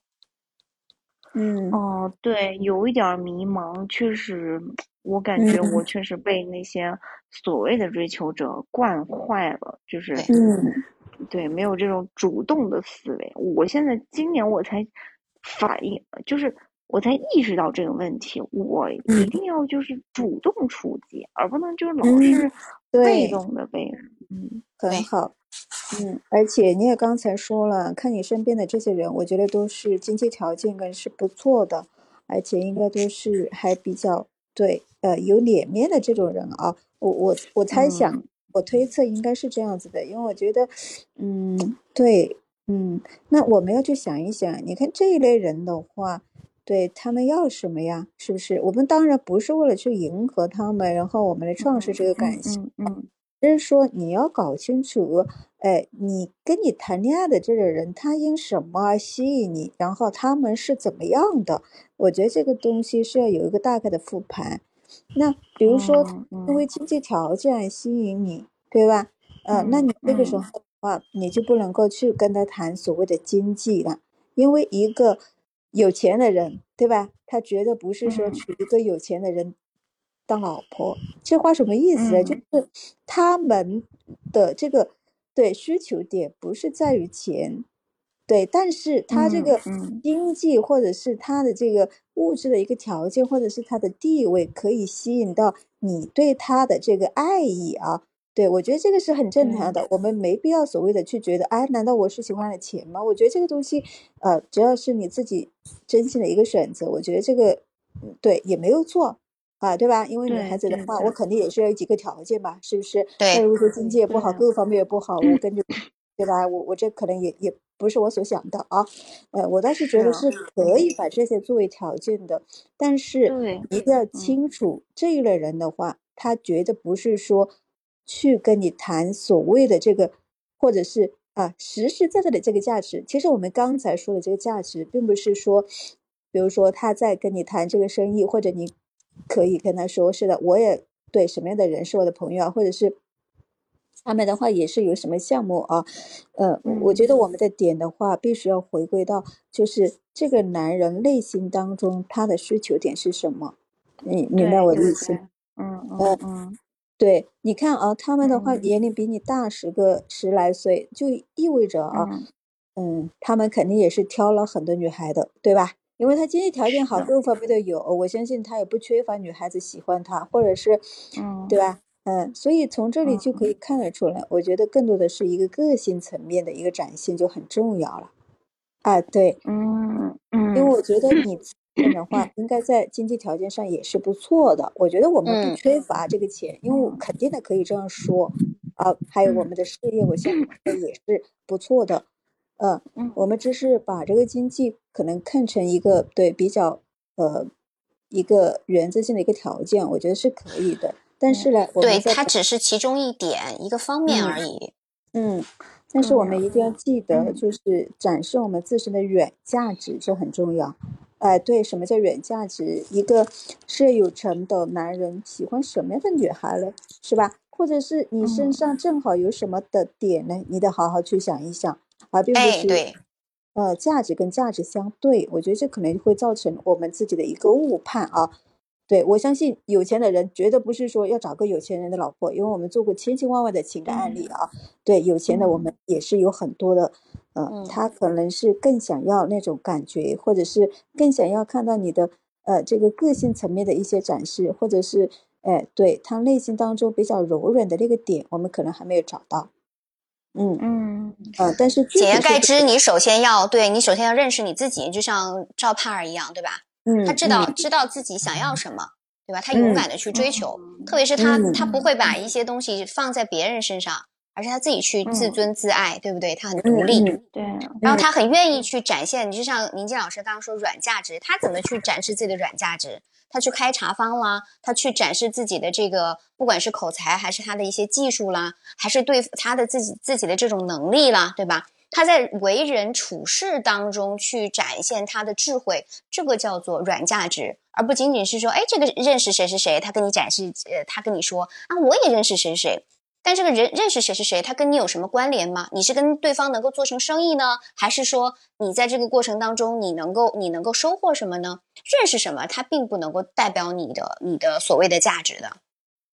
嗯，哦，对，有一点迷茫，确实，我感觉我确实被那些所谓的追求者惯坏了，就是，嗯，对，没有这种主动的思维。我现在今年我才反应，就是。我才意识到这个问题，我一定要就是主动出击，而不能就是老是被动的被。嗯，很好。嗯，而且你也刚才说了，看你身边的这些人，我觉得都是经济条件该是不错的，而且应该都是还比较对呃有脸面的这种人啊。我我我猜想，我推测应该是这样子的，因为我觉得，嗯，对，嗯，那我们要去想一想，你看这一类人的话。对他们要什么呀？是不是？我们当然不是为了去迎合他们，然后我们来创设这个感情。嗯，就是说你要搞清楚，哎，你跟你谈恋爱的这个人，他因什么吸引你？然后他们是怎么样的？我觉得这个东西是要有一个大概的复盘。那比如说，因为经济条件吸引你，对吧？呃，那你那个时候的话，你就不能够去跟他谈所谓的经济了，因为一个。有钱的人，对吧？他觉得不是说娶一个有钱的人当老婆。这话什么意思呢？就是他们的这个对需求点不是在于钱，对，但是他这个经济或者是他的这个物质的一个条件，或者是他的地位，可以吸引到你对他的这个爱意啊。对，我觉得这个是很正常的，我们没必要所谓的去觉得，哎，难道我是喜欢了钱吗？我觉得这个东西，呃，只要是你自己真心的一个选择，我觉得这个，对，也没有错，啊，对吧？因为女孩子的话，我肯定也是要有几个条件吧，是不是？对。那如果说经济也不好，各个方面也不好，我跟着，对吧？我我这可能也也不是我所想的啊，呃，我倒是觉得是可以把这些作为条件的，但是一定要清楚，这一类人的话，他觉得不是说。去跟你谈所谓的这个，或者是啊实实在在的这个价值。其实我们刚才说的这个价值，并不是说，比如说他在跟你谈这个生意，或者你可以跟他说是的，我也对什么样的人是我的朋友啊，或者是他们的话也是有什么项目啊。呃，我觉得我们的点的话，必须要回归到就是这个男人内心当中他的需求点是什么？你明白我的意思？嗯嗯嗯。对，你看啊，他们的话年龄比你大十个十来岁，就意味着啊，嗯，他们肯定也是挑了很多女孩的，对吧？因为他经济条件好，各方面都有，我相信他也不缺乏女孩子喜欢他，或者是，嗯，对吧？嗯，所以从这里就可以看得出来，我觉得更多的是一个个性层面的一个展现就很重要了，啊，对，嗯嗯，因为我觉得你。钱的话，应该在经济条件上也是不错的。我觉得我们不缺乏这个钱，因为肯定的可以这样说啊。还有我们的事业，我相信也是不错的。嗯，我们只是把这个经济可能看成一个对比较呃一个原则性的一个条件，我觉得是可以的。但是呢，对它只是其中一点一个方面而已。嗯，但是我们一定要记得，就是展示我们自身的远价值，这很重要。哎，对，什么叫远价值？一个事业有成的男人喜欢什么样的女孩呢？是吧？或者是你身上正好有什么的点呢？你得好好去想一想，而并不是，呃，价值跟价值相对。我觉得这可能会造成我们自己的一个误判啊。对我相信有钱的人绝对不是说要找个有钱人的老婆，因为我们做过千千万万的情感案例啊。对，有钱的我们也是有很多的。嗯，他可能是更想要那种感觉，或者是更想要看到你的呃这个个性层面的一些展示，或者是哎对他内心当中比较柔软的那个点，我们可能还没有找到。嗯嗯呃，但是简言概之，你首先要对你首先要认识你自己，就像赵盼儿一样，对吧？嗯，他知道知道自己想要什么，对吧？他勇敢的去追求，特别是他他不会把一些东西放在别人身上。而是他自己去自尊自爱，对不对？他很独立，对。然后他很愿意去展现，你就像宁静老师刚刚说软价值，他怎么去展示自己的软价值？他去开茶坊啦，他去展示自己的这个，不管是口才还是他的一些技术啦，还是对他的自己自己的这种能力啦，对吧？他在为人处事当中去展现他的智慧，这个叫做软价值，而不仅仅是说，哎，这个认识谁是谁，他跟你展示，呃，他跟你说啊，我也认识谁谁。但这个人认识谁是谁，他跟你有什么关联吗？你是跟对方能够做成生意呢，还是说你在这个过程当中你能够你能够收获什么呢？认识什么，它并不能够代表你的你的所谓的价值的。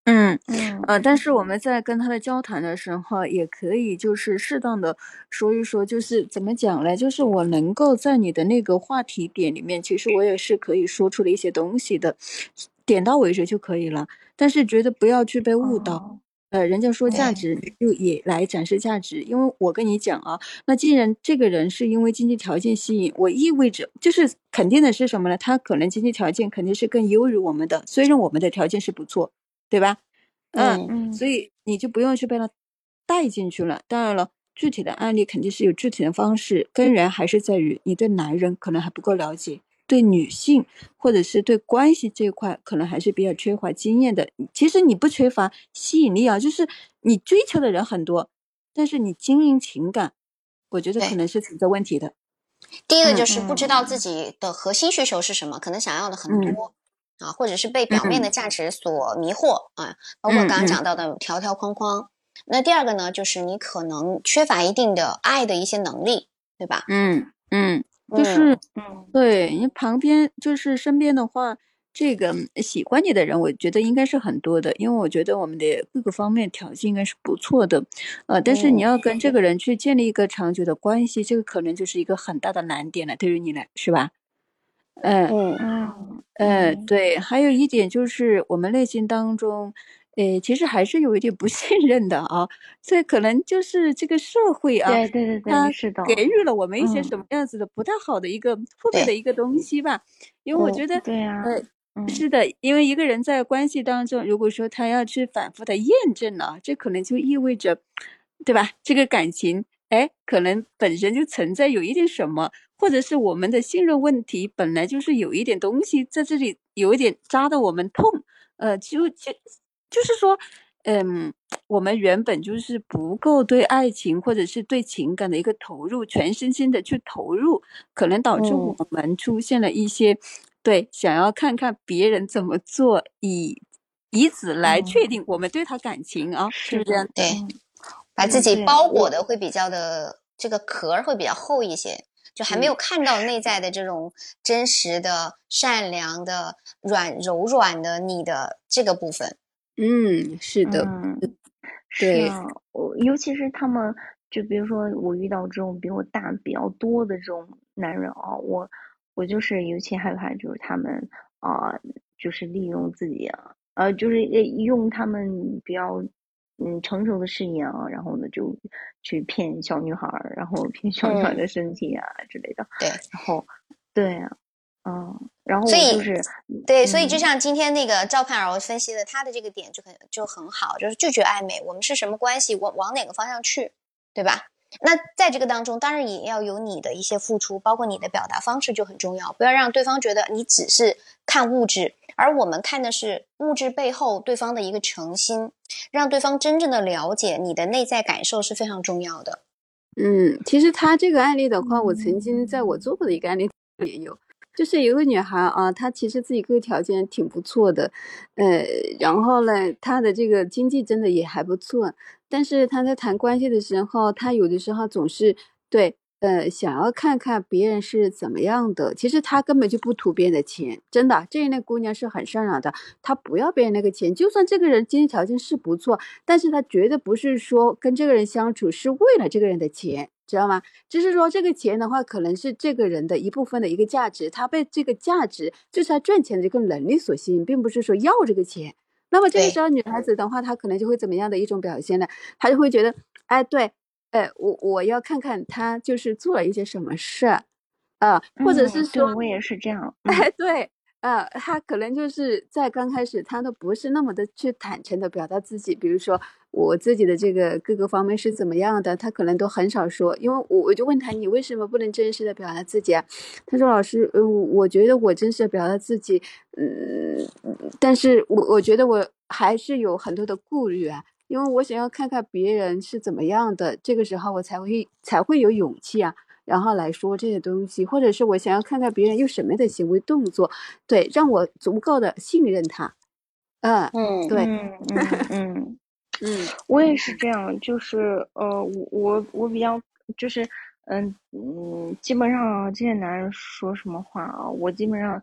嗯嗯呃，但是我们在跟他的交谈的时候，也可以就是适当的说一说，就是怎么讲呢？就是我能够在你的那个话题点里面，其实我也是可以说出了一些东西的，点到为止就可以了。但是觉得不要去被误导。呃，人家说价值就也来展示价值，因为我跟你讲啊，那既然这个人是因为经济条件吸引，我意味着就是肯定的是什么呢？他可能经济条件肯定是更优于我们的，虽然我们的条件是不错，对吧？嗯，所以你就不用去被他带进去了。当然了，具体的案例肯定是有具体的方式，根源还是在于你对男人可能还不够了解。对女性或者是对关系这一块，可能还是比较缺乏经验的。其实你不缺乏吸引力啊，就是你追求的人很多，但是你经营情感，我觉得可能是存在问题的。第一个就是不知道自己的核心需求是什么，可能想要的很多啊，或者是被表面的价值所迷惑啊，包括刚刚讲到的条条框框。那第二个呢，就是你可能缺乏一定的爱的一些能力，对吧？嗯嗯。就是，嗯，对你旁边就是身边的话，这个喜欢你的人，我觉得应该是很多的，因为我觉得我们的各个方面条件应该是不错的，呃，但是你要跟这个人去建立一个长久的关系，这个可能就是一个很大的难点了，对于你来，是吧？嗯嗯嗯，对，还有一点就是我们内心当中。诶，其实还是有一点不 信任的啊，这可能就是这个社会啊，对对对对，是的，给予了我们一些什么样子的不太好的一个负面的一个东西吧。因为我觉得，对呀，呃，是的，因为一个人在关系当中，如果说他要去反复的验证了，这可能就意味着，对吧？这个感情，哎，可能本身就存在有一点什么，或者是我们的信任问题本来就是有一点东西在这里，有一点扎的我们痛，呃，就就。就是说，嗯，我们原本就是不够对爱情或者是对情感的一个投入，全身心的去投入，可能导致我们出现了一些，对，想要看看别人怎么做，以以此来确定我们对他感情啊，是不是这样？对，把自己包裹的会比较的这个壳会比较厚一些，就还没有看到内在的。这种真实的、善良的、软柔软的你的这个部分。嗯，是的，对，我尤其是他们，就比如说我遇到这种比我大比较多的这种男人啊，我我就是尤其害怕，就是他们啊，就是利用自己啊，呃，就是用他们比较嗯成熟的事业啊，然后呢就去骗小女孩儿，然后骗小女孩的身体啊之类的，对，然后对啊。嗯，然后所以就是对，所以就像今天那个赵盼儿分析的，他的这个点就很就很好，就是拒绝暧昧，我们是什么关系，往往哪个方向去，对吧？那在这个当中，当然也要有你的一些付出，包括你的表达方式就很重要，不要让对方觉得你只是看物质，而我们看的是物质背后对方的一个诚心，让对方真正的了解你的内在感受是非常重要的。嗯，其实他这个案例的话，我曾经在我做过的一个案例 也有，就是有个女孩啊，她其实自己各个条件挺不错的，呃，然后呢，她的这个经济真的也还不错，但是她在谈关系的时候，她有的时候总是对。呃，想要看看别人是怎么样的，其实他根本就不图别人的钱，真的，这一类姑娘是很善良的，她不要别人那个钱，就算这个人经济条件是不错，但是她绝对不是说跟这个人相处是为了这个人的钱，知道吗？只是说这个钱的话，可能是这个人的一部分的一个价值，他被这个价值就是他赚钱的这个能力所吸引，并不是说要这个钱。那么这个时候女孩子的话，她可能就会怎么样的一种表现呢？她就会觉得，哎，对。哎，我我要看看他就是做了一些什么事，啊，或者是说，我也是这样。哎，对，呃，他可能就是在刚开始，他都不是那么的去坦诚的表达自己，比如说我自己的这个各个方面是怎么样的，他可能都很少说。因为我我就问他，你为什么不能真实的表达自己啊？他说，老师，呃，我觉得我真实的表达自己，嗯，但是我我觉得我还是有很多的顾虑啊。因为我想要看看别人是怎么样的，这个时候我才会才会有勇气啊，然后来说这些东西，或者是我想要看看别人用什么样的行为动作，对，让我足够的信任他。嗯嗯，对，嗯嗯嗯 嗯，我也是这样，就是呃，我我我比较就是嗯嗯，基本上这些男人说什么话啊，我基本上。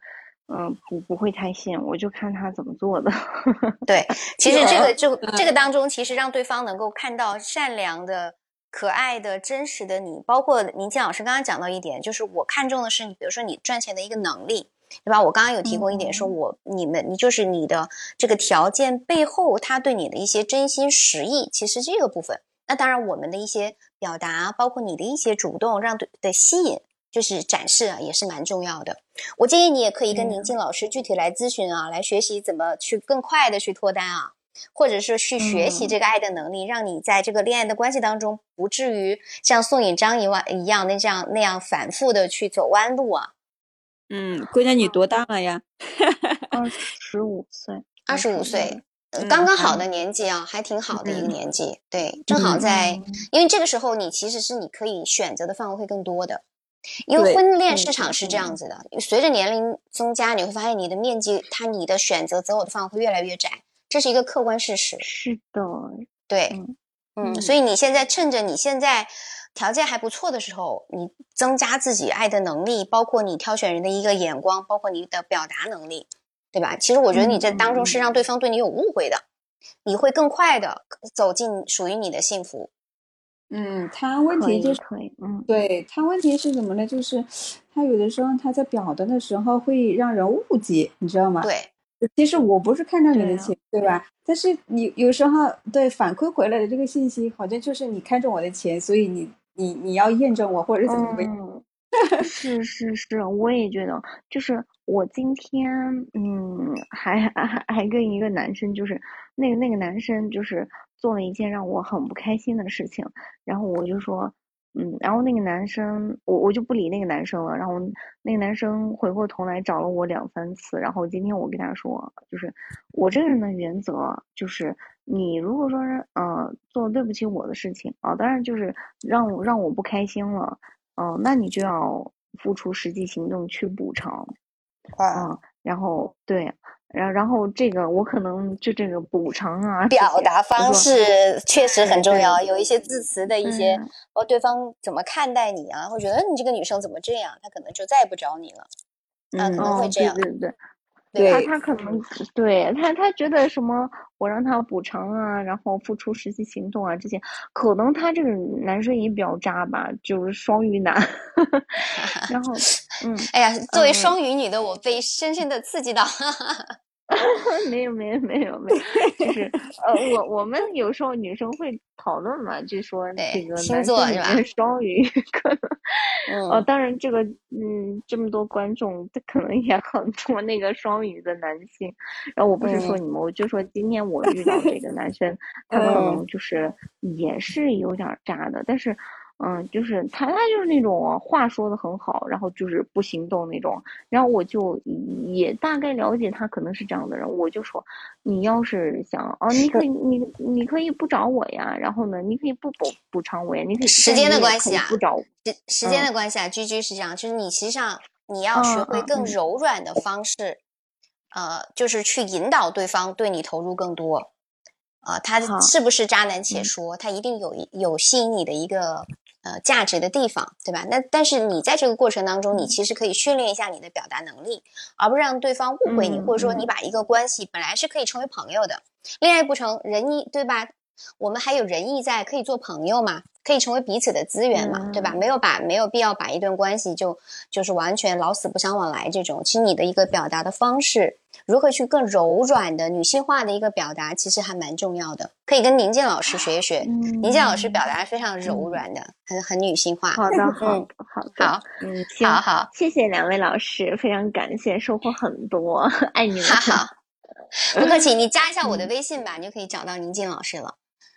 嗯，不不会太信，我就看他怎么做的。对，其实这个就这个当中，其实让对方能够看到善良的、可爱的、真实的你。包括宁静老师刚刚讲到一点，就是我看中的是你，比如说你赚钱的一个能力，对吧？我刚刚有提供一点，说我你们你就是你的这个条件背后，他对你的一些真心实意，其实这个部分，那当然我们的一些表达，包括你的一些主动，让对的吸引。就是展示啊，也是蛮重要的。我建议你也可以跟宁静老师具体来咨询啊，来学习怎么去更快的去脱单啊，或者是去学习这个爱的能力，让你在这个恋爱的关系当中，不至于像宋引章一万一样那这样那样反复的去走弯路啊。嗯，姑娘你多大了呀？二十五岁。二十五岁，刚刚好的年纪啊，还挺好的一个年纪。对，正好在，因为这个时候你其实是你可以选择的范围会更多的。因为婚恋市场是这样子的，随着年龄增加，你会发现你的面积，它你的选择择偶的范围会越来越窄，这是一个客观事实。是的，对，嗯，所以你现在趁着你现在条件还不错的时候，你增加自己爱的能力，包括你挑选人的一个眼光，包括你的表达能力，对吧？其实我觉得你这当中是让对方对你有误会的，你会更快的走进属于你的幸福。嗯，他问题就是，嗯，对他问题是什么呢？就是他有的时候他在表达的时候会让人误解，你知道吗？对，其实我不是看到你的钱，对吧？但是你有时候对反馈回来的这个信息，好像就是你看中我的钱，所以你你你要验证我，或者怎么样？是是是，我也觉得，就是我今天嗯，还还还跟一个男生，就是那个那个男生就是。做了一件让我很不开心的事情，然后我就说，嗯，然后那个男生，我我就不理那个男生了，然后那个男生回过头来找了我两三次，然后今天我跟他说，就是我这个人的原则就是，你如果说是呃做对不起我的事情啊，当然就是让我让我不开心了，嗯，那你就要付出实际行动去补偿，啊，然后对。然然后这个我可能就这个补偿啊，表达方式确实很重要，有一些字词的一些，哦，对方怎么看待你啊？会觉得你这个女生怎么这样？他可能就再也不找你了，啊，可能会这样。对对对。他他可能对他他觉得什么我让他补偿啊，然后付出实际行动啊，这些可能他这个男生也比较渣吧，就是双鱼男。然后，嗯，哎呀，作为双鱼女的我被深深的刺激到。没有没有没有没有，就是呃，我我们有时候女生会讨论嘛，就说这个男生里面双鱼 可能，哦，当然这个嗯，这么多观众，他可能也很多那个双鱼的男性。然后我不是说你们，我就说今天我遇到这个男生，他可能就是也是有点渣的，但是嗯，就是他，他就是那种话说的很好，然后就是不行动那种。然后我就也大概了解他可能是这样的人，我就说，你要是想哦，你可以，你你可以不找我呀。然后呢，你可以不补补偿我呀，你可以时间的关系啊，不找时时间的关系啊。居居是这样，就是你实际上你要学会更柔软的方式，呃，就是去引导对方对你投入更多。啊，他是不是渣男？且说，他一定有有吸引你的一个。呃，价值的地方，对吧？那但是你在这个过程当中，你其实可以训练一下你的表达能力，而不是让对方误会你，或者说你把一个关系本来是可以成为朋友的，恋爱不成仁义，对吧？我们还有仁义在，可以做朋友嘛？可以成为彼此的资源嘛？对吧？没有把没有必要把一段关系就就是完全老死不相往来这种。其实你的一个表达的方式，如何去更柔软的女性化的一个表达，其实还蛮重要的。可以跟宁静老师学一学，宁静老师表达非常柔软的，很很女性化。好的，好，好，好，嗯，好好，谢谢两位老师，非常感谢，收获很多，爱你们。好，不客气，你加一下我的微信吧，你就可以找到宁静老师了。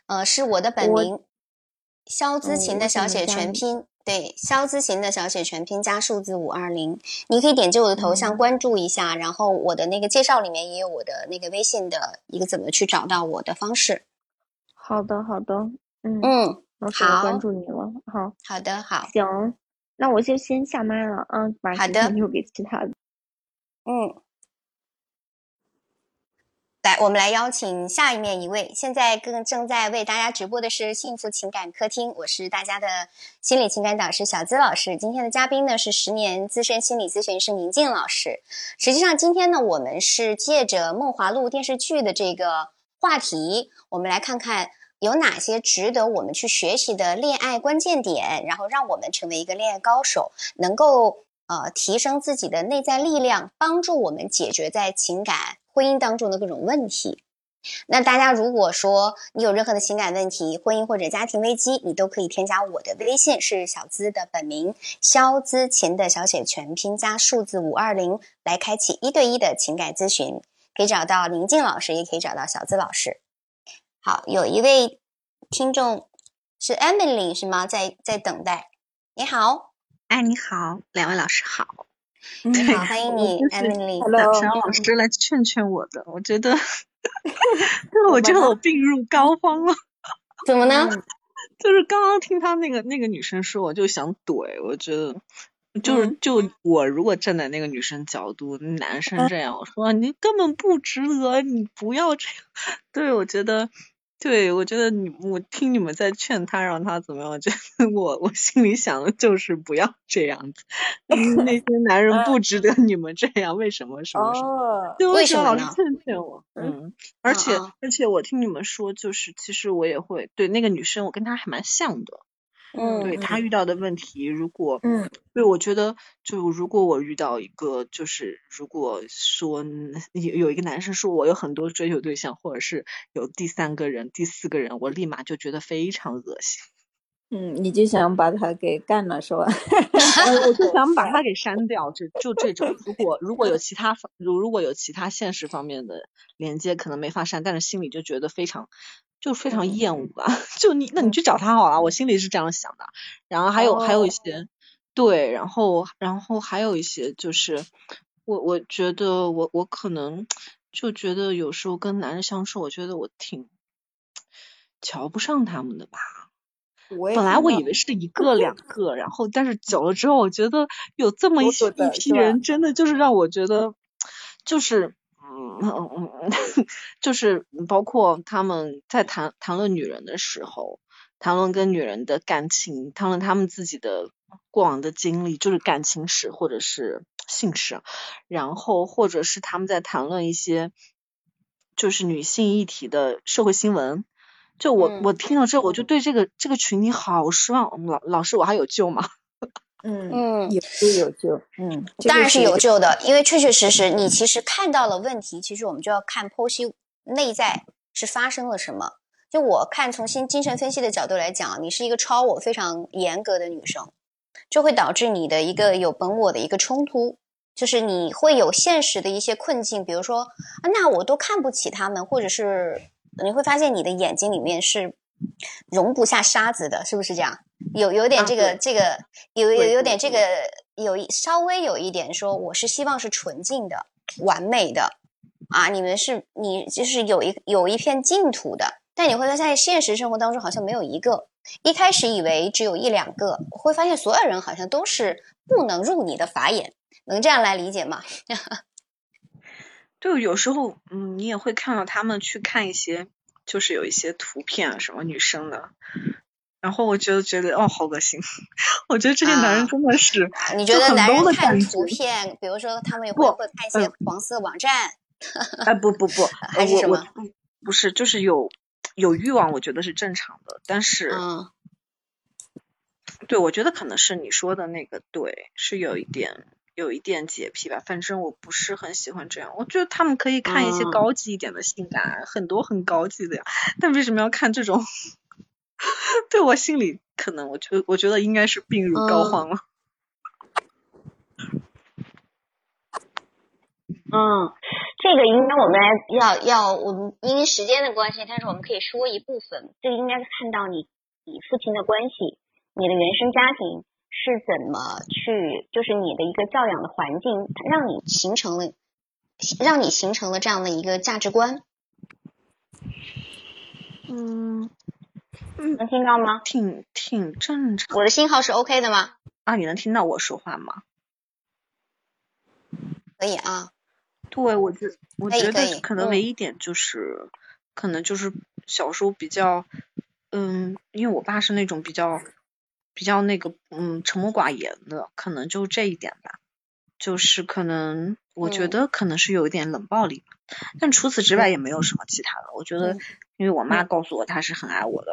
呃，是我的本名。肖姿琴的小写全拼，对，肖姿琴的小写全拼加数字五二零，你可以点击我的头像关注一下，然后我的那个介绍里面也有我的那个微信的一个怎么去找到我的方式。好的，好的，嗯嗯，好，关注你了，好，好的，好，行，那我就先下麦了，嗯，把时间留给其他的，嗯。来，我们来邀请下一面一位。现在更正在为大家直播的是幸福情感客厅，我是大家的心理情感导师小资老师。今天的嘉宾呢是十年资深心理咨询师宁静老师。实际上，今天呢我们是借着《梦华录》电视剧的这个话题，我们来看看有哪些值得我们去学习的恋爱关键点，然后让我们成为一个恋爱高手，能够呃提升自己的内在力量，帮助我们解决在情感。婚姻当中的各种问题，那大家如果说你有任何的情感问题、婚姻或者家庭危机，你都可以添加我的微信，是小资的本名肖资琴的小写全拼加数字五二零，来开启一对一的情感咨询，可以找到宁静老师，也可以找到小资老师。好，有一位听众是 Emily 是吗？在在等待。你好，哎，你好，两位老师好。你好，欢迎你，Emily。想让老师来劝劝我的，我觉得 我觉得我病入膏肓了。怎么呢？就是刚刚听他那个那个女生说，我就想怼。我觉得，就是就我如果站在那个女生角度，男生这样我说，你根本不值得，你不要这样。对，我觉得。对，我觉得你我听你们在劝他，让他怎么样？我觉得我我心里想的就是不要这样子，那些男人不值得你们这样，为什么？什么什么？对，为什么老是劝劝我？嗯，而且而且我听你们说，就是其实我也会对那个女生，我跟她还蛮像的。嗯，对他遇到的问题，如果嗯，对我觉得，就如果我遇到一个，就是如果说 有有一个男生说我有很多追求对象，或者是有第三个人、第四个人，我立马就觉得非常恶心。嗯，你就想把他给干了是吧？我就想把他给 删掉，就就这种。如果如果有其他如如果有其他现实方面的连接，可能没法删，但是心里就觉得非常。就非常厌恶吧，就你，那你去找他好了，我心里是这样想的。然后还有还有一些，对，然后然后还有一些就是，我我觉得我我可能就觉得有时候跟男人相处，我觉得我挺瞧不上他们的吧。本来我以为是一个两个，然后但是久了之后，我觉得有这么一一批人，真的就是让我觉得就是。嗯嗯嗯，就是包括他们在谈谈论女人的时候，谈论跟女人的感情，谈论他们自己的过往的经历，就是感情史或者是性史，然后或者是他们在谈论一些就是女性议题的社会新闻，就我我听了之后，我就对这个这个群体好失望。老老师，我还有救吗？嗯嗯，有救有救，嗯，当然是有救的，因为确确实实，你其实看到了问题，其实我们就要看剖析内在是发生了什么。就我看从心精神分析的角度来讲，你是一个超我非常严格的女生，就会导致你的一个有本我的一个冲突，就是你会有现实的一些困境，比如说啊，那我都看不起他们，或者是你会发现你的眼睛里面是容不下沙子的，是不是这样？有有点啊这个、对这个有有有点这个有一稍微有一点说我是希望是纯净的、完美的啊，你们是你就是有一有一片净土的，但你会发现现实生活当中好像没有一个。一开始以为只有一两个，会发现所有人好像都是不能入你的法眼，能这样来理解吗？就，有时候嗯，你也会看到他们去看一些，就是有一些图片啊，什么女生的，然后我就觉得哦，好恶心。我觉得这些男啊人真的是，你觉得男人看图片，比如说他们也不会会看一些黄色网站，哎，不不不，还是什么不不是，就是有有欲望，我觉得是正常的，但是。嗯对，我觉得可能是你说的那个对，是有一点有一点洁癖吧。反正我不是很喜欢这样，我觉得他们可以看一些嗯高级一点的性感，很多很高级的呀。但为什么要看这种？对我心里可能，我觉得我觉得应该是病入膏嗯肓了。嗯，这个应该我们来要要我们因为时间的关系，但是我们可以说一部分。这个应该是看到你你父亲的关系，你的原生家庭是怎么去，就是你的一个教养的环境，让你形成了让你形成了这样的一个价值观，嗯，能听到吗？挺挺正常我的信号是 OK 的吗？啊。你能听到我说话吗？可以啊，对，我觉我觉得可能嗯唯一一点就是，可能就是小时候比较，嗯，因为我爸是那种比较比较那个，嗯，沉默寡言的，可能就这一点吧。就是可能我觉嗯得可能是有一点冷暴力吧，但除此之外也没有什么其他的。我觉得嗯，因为我妈告诉我她是很爱我的，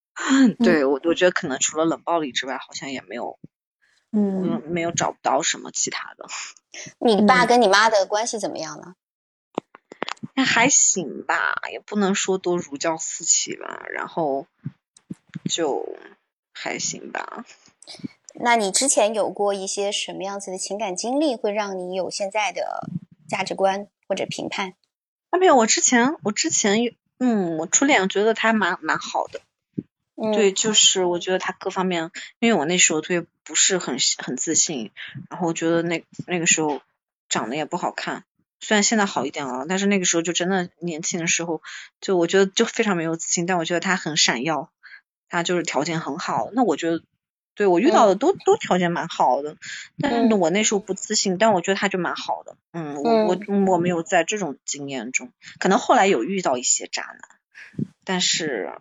对我我觉得可能除了冷暴力之外，好像也没有，嗯嗯，没有找不到什么其他的。你爸嗯跟你妈的关系怎么样呢？那还行吧，也不能说多如胶似漆吧，然后就还行吧。那你之前有过一些什么样子的情感经历，会让你有现在的价值观或者评判？啊，没有，我之前我之前有嗯，我初恋我觉得他蛮蛮好的，嗯，对，就是我觉得他各方面，因为我那时候特别不是很很自信，然后我觉得那那个时候长得也不好看，虽然现在好一点了，但是那个时候就真的年轻的时候，就我觉得就非常没有自信，但我觉得他很闪耀，他就是条件很好，那我觉得。对我遇到的都、都条件蛮好的，但是我那时候不自信，但我觉得他就蛮好的，嗯，我我我没有在这种经验中，可能后来有遇到一些渣男，但是，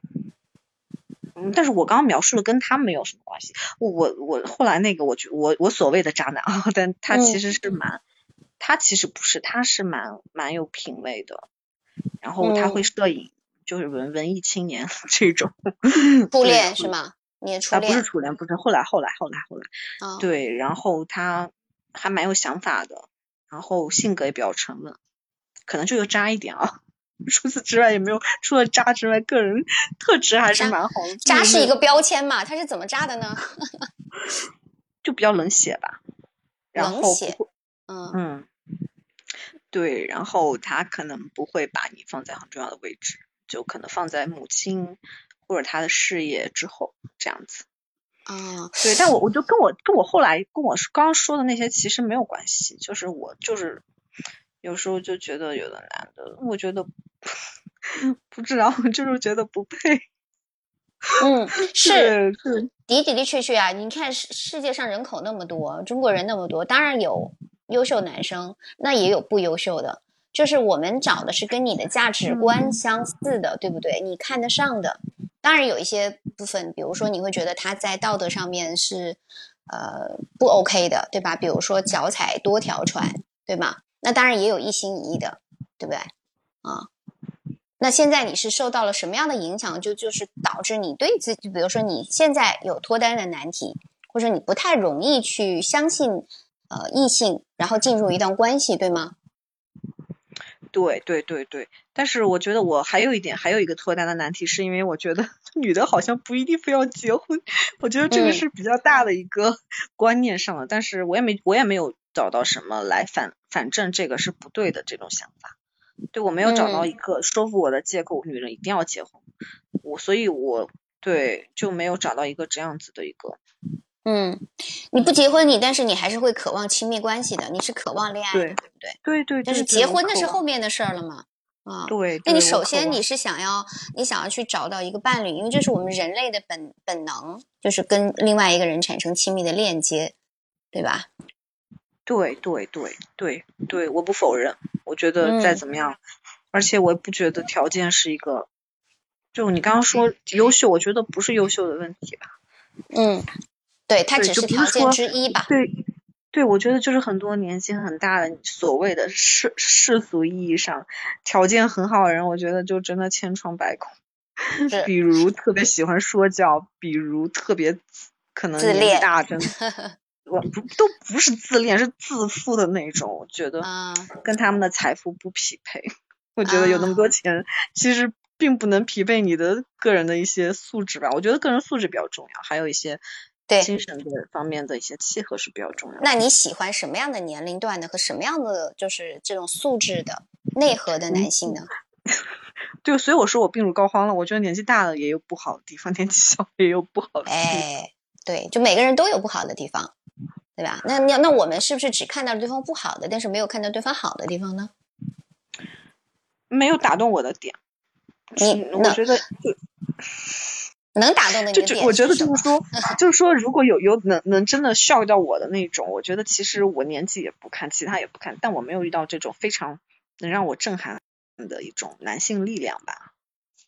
嗯，但是我刚刚描述的跟他没有什么关系。我我我后来那个我觉我我所谓的渣男啊，但他其实是蛮，他其实不是，他是蛮蛮有品味的，然后他会摄影，就是文文艺青年 这种。初对恋是吗？你的初啊，不是恋初恋，不是后来后来后来后来，啊？对，然后他还蛮有想法的，然后性格也比较沉稳，可能就有渣一点啊。除此之外也没有，除了渣之外，个人特质还是蛮好的。渣是一个个标签嘛？他是怎么渣的呢？就比较冷血吧，然冷血后嗯，对，然后他可能不会把你放在很重要的位置，就可能放在母亲或者他的事业之后这样子。啊，对，但我我就跟我跟我后来跟我刚刚说的那些其实没有关系，就是我就是有时候就觉得有的男的，我觉得 不知道，就是觉得不配。嗯，是是的的的确确啊！你看世世界上人口那么多，中国人那么多，当然有优秀男生，那也有不优秀的。就是我们找的是跟你的价值观相似的，对不对？你看得上的，当然有一些部分，比如说你会觉得他在道德上面是呃不 OK 的，对吧？比如说脚踩多条船，对吗？那当然也有一心一意的，对不对？啊，那现在你是受到了什么样的影响？就就是导致你对自己，比如说你现在有脱单的难题，或者你不太容易去相信呃异性，然后进入一段关系，对吗？对对对对，但是我觉得我还有一点，还有一个脱单的难题，是因为我觉得 女的好像不一定非要结婚，我觉得这个嗯。是比较大的一个 观念上的，但是我也没我也没有找到什么来反反正这个是不对的这种想法，对我没有找到嗯。一个说服我的借口，女人一定要结婚，我所以我对，就没有找到一个这样子的一个。嗯，你不结婚，你但是你还是会渴望亲密关系的，你是渴望恋爱的，对对不对？对对，但是结婚那是后面的事儿了嘛？啊，对，那你首先你是想要你想要去找到一个伴侣，因为这是我们人类的本本能，就是跟另外一个人产生亲密的链接，对吧？对对对对对，我不否认，我觉得再嗯怎么样，而且我也不觉得条件是一个，就你刚刚说优秀，我觉得不是优秀的问题吧。嗯，对，它只是条件之一吧。对，对，我觉得就是很多年纪很大的所谓的世世俗意义上条件很好的人，我觉得就真的千疮百孔。是比如特别喜欢说教，比如特别自可能年纪自恋大，真的 我不都不是自恋，是自负的那种。我觉得啊，跟他们的财富不匹配。我觉得有那么多钱，其实并不能匹配你的个人的一些素质吧。我觉得个人素质比较重要，还有一些对精神的方面的一些契合是比较重要的。那你喜欢什么样的年龄段的和什么样的就是这种素质的内核的男性呢？对，所以我说我病入膏肓了。我觉得年纪大了也有不好的地方，年纪小也有不好的地方。哎，对，就每个人都有不好的地方，对吧？那那那我们是不是只看到了对方不好的，但是没有看到对方好的地方呢？没有打动我的点。你嗯我觉得就能打动的就就我觉得就是说，就是说，如果有有能能真的 shock 到我的那种，我觉得其实我年纪也不看，其他也不看，但我没有遇到这种非常能让我震撼的一种男性力量吧，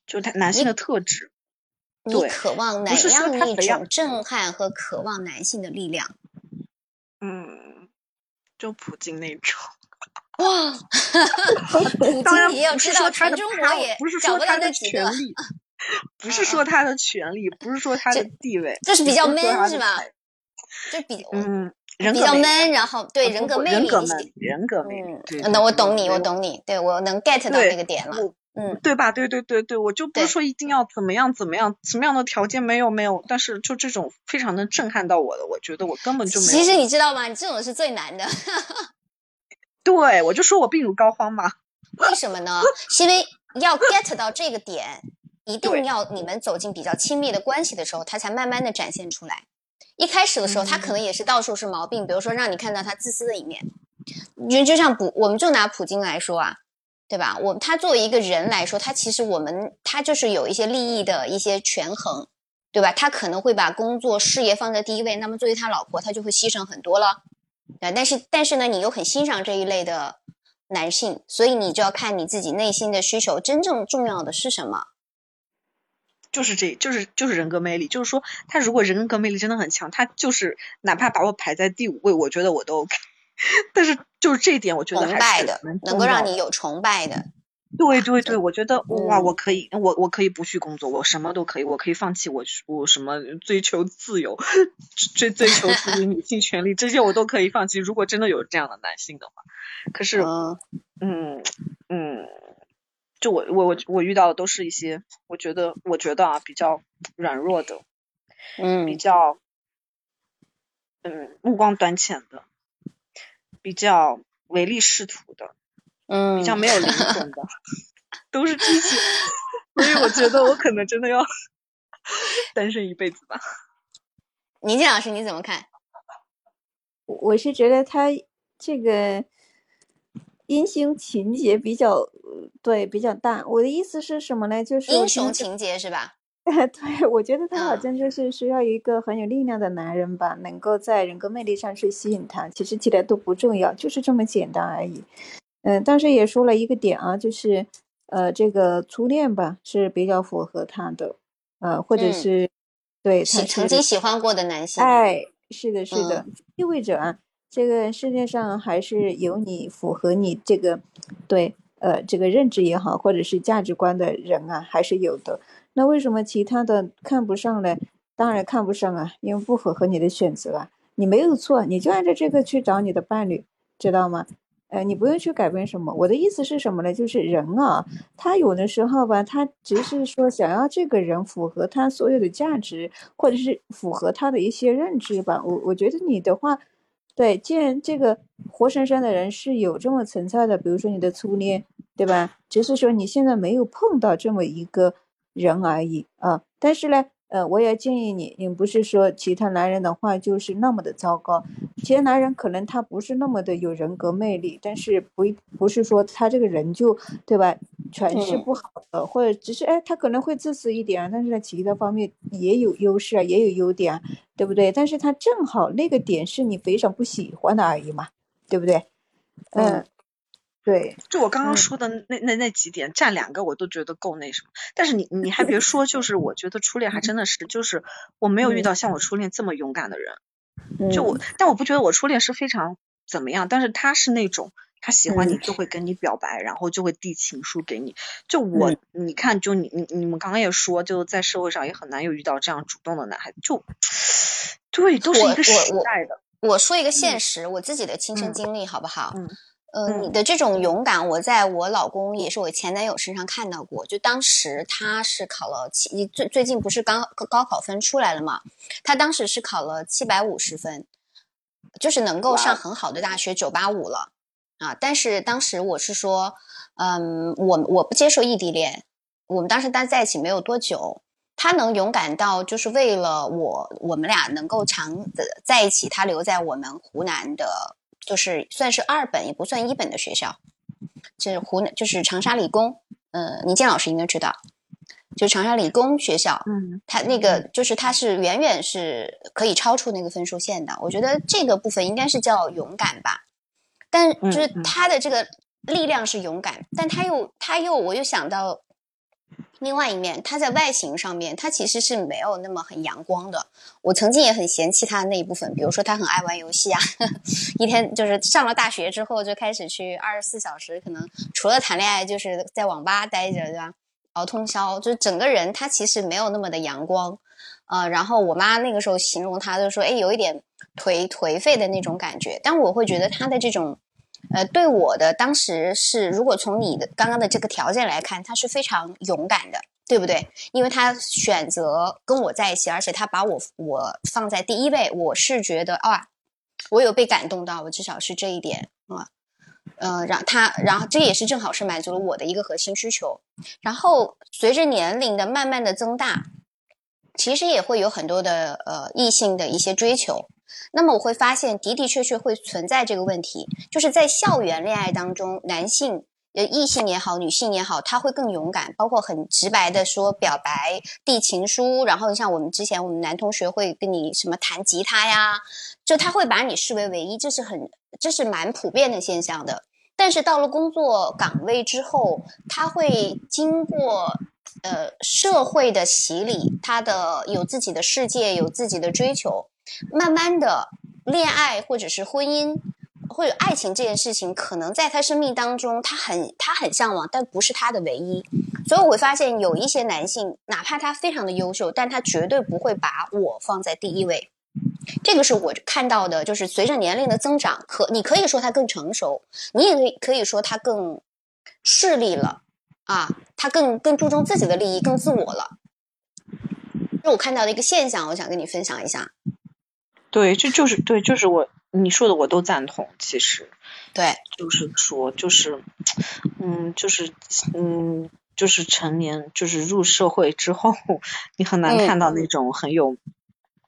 就他男性的特质。你对渴望哪不是说样一种震撼和渴望男性的力量？嗯，就普京那种。哇，普当然京也要不知道，他中国也不是说他的权利，不是说他的权利，不是说他的地位，就是比较 man 是吧才？就比嗯，人比较 man，然后对人格魅力人格魅力，人格魅力。对嗯，那我懂你，我懂你，对我能 get 到对那个点了。嗯，对吧？对对对对，我就不是说一定要怎么样怎么样，什么样的条件没有没有，但是就这种非常能震撼到我的，我觉得我根本就没有。其实你知道吗？你这种是最难的，对我就说我病入膏肓嘛。为什么呢？是因为要 get 到这个点，一定要你们走进比较亲密的关系的时候，他才慢慢的展现出来。一开始的时候，他可能也是到处是毛病，比如说让你看到他自私的一面。就就像普，我们就拿普京来说啊，对吧？我他作为一个人来说，他其实我们他就是有一些利益的一些权衡，对吧？他可能会把工作事业放在第一位，那么作为他老婆，他就会牺牲很多了。对，但是但是呢，你又很欣赏这一类的男性，所以你就要看你自己内心的需求，真正重要的是什么。就是这就是就是人格魅力，就是说他如果人格魅力真的很强，他就是哪怕把我排在第五位，我觉得我都 OK。但是就是这一点，我觉得崇还是拜的，能够让你有崇拜的，对对对，我觉得哇，嗯我可以，我我可以不去工作，我什么都可以，我可以放弃我我什么追求自由，追追求自己 女性权利，这些我都可以放弃。如果真的有这样的男性的话，可是嗯。嗯嗯，就我我我我遇到的都是一些，我觉得我觉得啊比较软弱的，嗯比嗯较嗯目光短浅的，比较唯利是图的，嗯，比较没有灵魂的，都是这些，所以我觉得我可能真的要 单身一辈子吧。宁静老师你怎么看？我是觉得他这个英雄情节比较呃对比较大。我的意思是什么呢？就是我英雄情节是吧？对，我觉得他好嗯像就是需要一个很有力量的男人吧，能够在人格魅力上去吸引他。其实其他都不重要，就是这么简单而已。嗯，但是也说了一个点啊，就是呃，这个初恋吧是比较符合他的，呃，或者嗯是对他曾经喜欢过的男性，哎，是的，是的，嗯意味着啊，这个世界上还是有你符合你这个对呃这个认知也好，或者是价值观的人啊，还是有的。那为什么其他的看不上呢？当然看不上啊，因为不符合你的选择啊。你没有错，你就按照这个去找你的伴侣，知道吗？呃，你不用去改变什么。我的意思是什么呢？就是人啊，他有的时候吧，他只是说想要这个人符合他所有的价值，或者是符合他的一些认知吧。我我觉得你的话，对，既然这个活生生的人是有这么存在的，比如说你的初恋，对吧？只是说你现在没有碰到这么一个人而已啊。但是呢，呃，我也建议你，你不是说其他男人的话就是那么的糟糕，其他男人可能他不是那么的有人格魅力，但是不不是说他这个人就对吧，全是不好的，或者只是哎他可能会自私一点，但是在其他方面也有优势啊，也有优点，啊对不对？但是他正好那个点是你非常不喜欢的而已嘛，对不对？嗯。对，就我刚刚说的那那那几点，占两个我都觉得够那什么。但是你你还别说，就是我觉得初恋还真的是，就是我没有遇到像我初恋这么勇敢的人。就我，但我不觉得我初恋是非常怎么样，但是他是那种他喜欢你就会跟你表白，然后就会递情书给你。就我你看，就你你你们刚刚也说，就在社会上也很难有遇到这样主动的男孩子。就对，都是一个时代的。我说一个现实，我自己的亲身经历好不好？嗯。呃，你的这种勇敢，我在我老公也是我前男友身上看到过。就当时他是考了七，最最近不是刚高考分出来了嘛？他当时是考了七百五十分，就是能够上很好的大学九八五了啊。但是当时我是说，嗯，我我不接受异地恋。我们当时待在一起没有多久，他能勇敢到就是为了我，我们俩能够长的在一起，他留在我们湖南的。就是算是二本也不算一本的学校，就是湖南，就是长沙理工。呃，倪健老师应该知道，就长沙理工学校。嗯，他那个就是他是远远是可以超出那个分数线的。我觉得这个部分应该是叫勇敢吧，但就是他的这个力量是勇敢，但他又他又我又想到。另外一面，他在外形上面，他其实是没有那么很阳光的。我曾经也很嫌弃他的那一部分，比如说他很爱玩游戏啊，一天就是上了大学之后就开始去二十四小时，可能除了谈恋爱就是在网吧待着，对吧？熬通宵，就是整个人他其实没有那么的阳光。呃，然后我妈那个时候形容他就说，哎，有一点颓颓废的那种感觉。但我会觉得他的这种。呃，对我的当时是，如果从你的刚刚的这个条件来看，他是非常勇敢的，对不对？因为他选择跟我在一起，而且他把我我放在第一位，我是觉得啊，我有被感动到，我至少是这一点啊，呃，让他，然后这也是正好是满足了我的一个核心需求。然后随着年龄的慢慢的增大，其实也会有很多的呃异性的一些追求。那么我会发现的的确确会存在这个问题，就是在校园恋爱当中，男性呃异性也好，女性也好，他会更勇敢，包括很直白的说表白、递情书，然后像我们之前我们男同学会跟你什么弹吉他呀，就他会把你视为唯一，这是很这是蛮普遍的现象的。但是到了工作岗位之后，他会经过呃社会的洗礼，他的有自己的世界，有自己的追求。慢慢的，恋爱或者是婚姻，或者爱情这件事情，可能在他生命当中，他很他很向往，但不是他的唯一。所以我会发现，有一些男性，哪怕他非常的优秀，但他绝对不会把我放在第一位。这个是我看到的，就是随着年龄的增长，可你可以说他更成熟，你也可以可以说他更势利了啊，他更更注重自己的利益，更自我了。这我看到的一个现象，我想跟你分享一下。对，这就是对，就是我你说的，我都赞同。其实，对，就是说，就是，嗯，就是，嗯，就是成年，就是入社会之后，你很难看到那种很有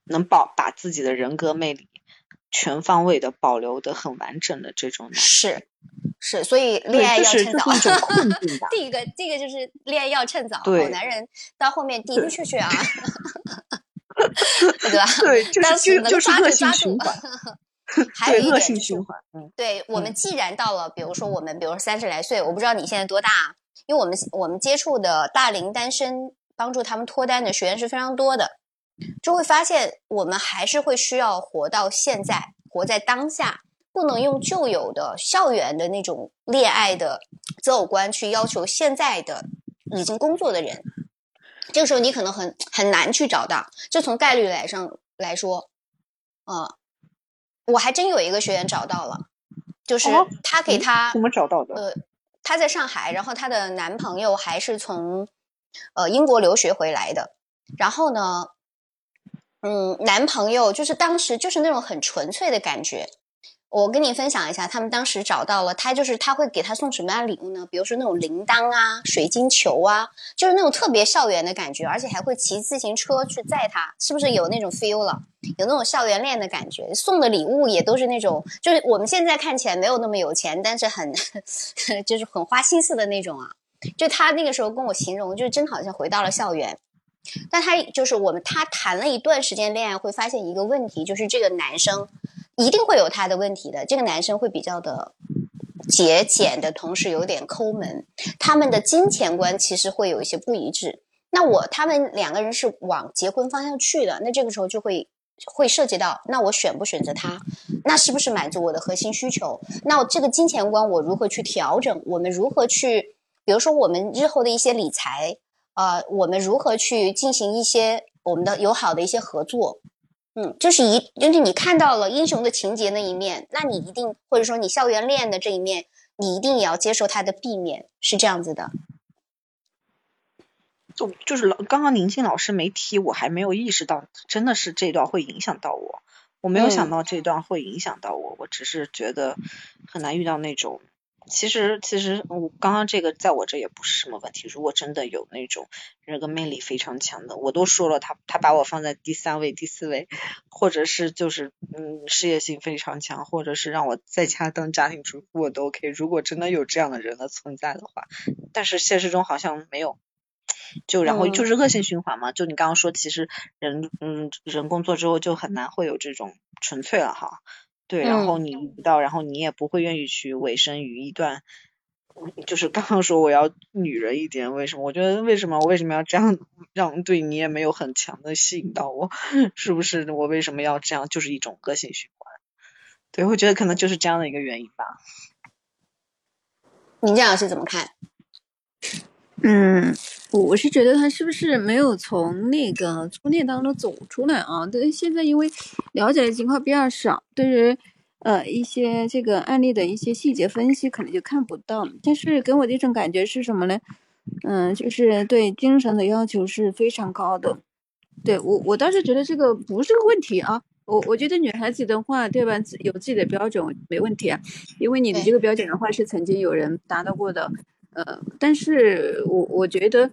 能保把自己的人格魅力全方位的保留的很完整的这种男是是，所以恋爱要趁早。第一个，这个就是恋爱要趁早。好男人到后面的的确确啊。对吧？对，就是就是恶性循环。还有一点循环。嗯，对我们既然到了，比如说我们，比如说三十来岁，我不知道你现在多大，因为我们我们接触的大龄单身，帮助他们脱单的学员是非常多的，就会发现我们还是会需要活到现在，活在当下，不能用旧有的校园的那种恋爱的择偶观去要求现在的已经工作的人。这个时候你可能很很难去找到，就从概率来上来说，呃，我还真有一个学员找到了，就是他给他怎么找到的？呃，他在上海，然后她的男朋友还是从呃英国留学回来的，然后呢，嗯，男朋友就是当时就是那种很纯粹的感觉，我跟你分享一下，他们当时找到了他，就是他会给他送什么样的礼物呢？比如说那种铃铛啊、水晶球啊，就是那种特别校园的感觉，而且还会骑自行车去载他，是不是有那种 feel 了？有那种校园恋的感觉。送的礼物也都是那种，就是我们现在看起来没有那么有钱，但是很 就是很花心思的那种啊。就他那个时候跟我形容，就是真好像回到了校园。但他就是我们，他谈了一段时间恋爱，会发现一个问题，就是这个男生。一定会有他的问题的。这个男生会比较的节俭的同时有点抠门，他们的金钱观其实会有一些不一致。那我他们两个人是往结婚方向去的，那这个时候就会会涉及到，那我选不选择他？那是不是满足我的核心需求？那这个金钱观我如何去调整？我们如何去，比如说我们日后的一些理财啊，我们如何去进行一些我们的友好的一些合作？嗯，就是一，就是你看到了英雄的情节那一面，那你一定或者说你校园恋的这一面，你一定也要接受它的避免，是这样子的。就就是老刚刚宁静老师没提，我还没有意识到，真的是这段会影响到我，我没有想到这段会影响到我，我只是觉得很难遇到那种。其实，其实我刚刚这个在我这也不是什么问题。如果真的有那种人格魅力非常强的，我都说了，他他把我放在第三位、第四位，或者是就是嗯事业心非常强，或者是让我在家当家庭主妇我都 OK。如果真的有这样的人的存在的话，但是现实中好像没有。就然后就是恶性循环嘛。就你刚刚说，其实人嗯人工作之后就很难会有这种纯粹了哈。对，然后你遇到，然后你也不会愿意去委身于一段，就是刚刚说我要女人一点，为什么？我觉得为什么我为什么要这样让对你也没有很强的吸引到我，是不是？我为什么要这样？就是一种恶性循环。对，我觉得可能就是这样的一个原因吧。你这样是怎么看？嗯，我我是觉得他是不是没有从那个初恋当中走出来啊？但是现在因为了解的情况比较少，对于呃一些这个案例的一些细节分析，可能就看不到。但是给我的一种感觉是什么呢？嗯，就是对精神的要求是非常高的。对我，我倒是觉得这个不是个问题啊。我我觉得女孩子的话，对吧，有自己的标准没问题啊。因为你的这个标准的话，是曾经有人达到过的。呃，但是我我觉得，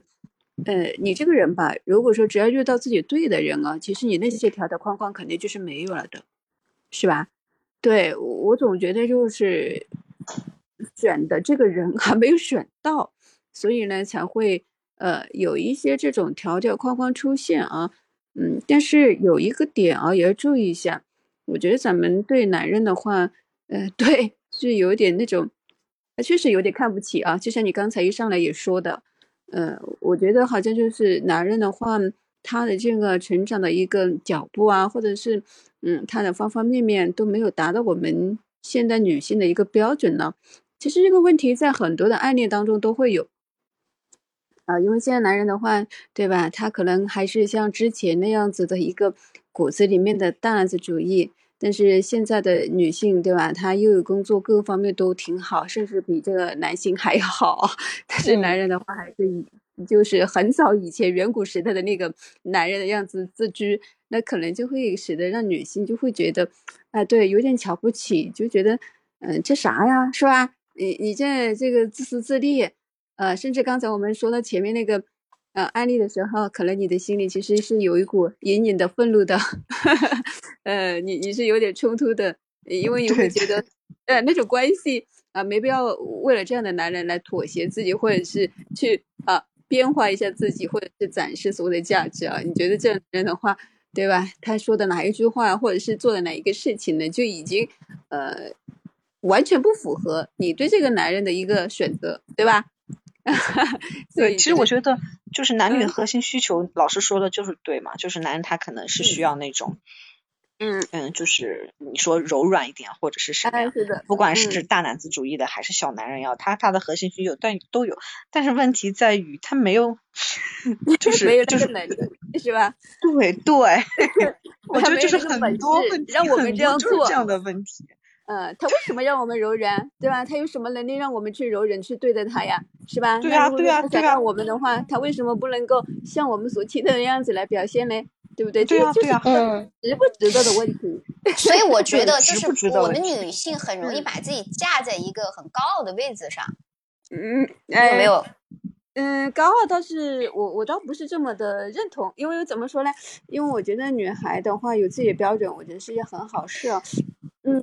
呃，你这个人吧，如果说只要遇到自己对的人啊，其实你那些条条框框肯定就是没有了的，是吧？对我总觉得就是选的这个人还没有选到，所以呢才会呃有一些这种条条框框出现啊，嗯，但是有一个点啊也要注意一下，我觉得咱们对男人的话，呃，对，是有点那种。确实有点看不起啊，就像你刚才一上来也说的，呃，我觉得好像就是男人的话，他的这个成长的一个脚步啊，或者是嗯，他的方方面面都没有达到我们现代女性的一个标准呢。其实这个问题在很多的案例当中都会有啊，因为现在男人的话，对吧？他可能还是像之前那样子的一个骨子里面的大男子主义。但是现在的女性，对吧？她又有工作，各个方面都挺好，甚至比这个男性还要好。但是男人的话，还是以就是很早以前远古时代的那个男人的样子自居，那可能就会使得让女性就会觉得，哎，对，有点瞧不起，就觉得，嗯，这啥呀，是吧？你你这这个自私自利，呃，甚至刚才我们说到前面那个。呃，案例的时候，可能你的心里其实是有一股隐隐的愤怒的，呃，你你是有点冲突的，因为你会觉得，呃，那种关系啊，没必要为了这样的男人来妥协自己，或者是去啊变化一下自己，或者是展示所谓的价值啊。你觉得这样人的话，对吧？他说的哪一句话，或者是做的哪一个事情呢，就已经呃完全不符合你对这个男人的一个选择，对吧？对，其实我觉得就是男女的核心需求，老师说的就是对嘛，就是男人他可能是需要那种，嗯嗯，就是你说柔软一点或者是什么样，不管是大男子主义的还是小男人要他他的核心需求但都有，但是问题在于他没有，就是就是是吧？对对，我觉得就是很多问题，让我们这样做这样的问题。嗯，他为什么让我们柔软，对吧？他有什么能力让我们去柔软去对待他呀，是吧？对啊，对啊，对啊。我们的话，他为什么不能够像我们所期待的样子来表现呢？对不对？对啊，对啊，嗯，值不值得的问题。所以我觉得就是我们女性很容易把自己架在一个很高傲的位子上，嗯，有没有？嗯，高傲倒是我我倒不是这么的认同，因为怎么说呢？因为我觉得女孩的话有自己的标准，我觉得是一件很好事哦。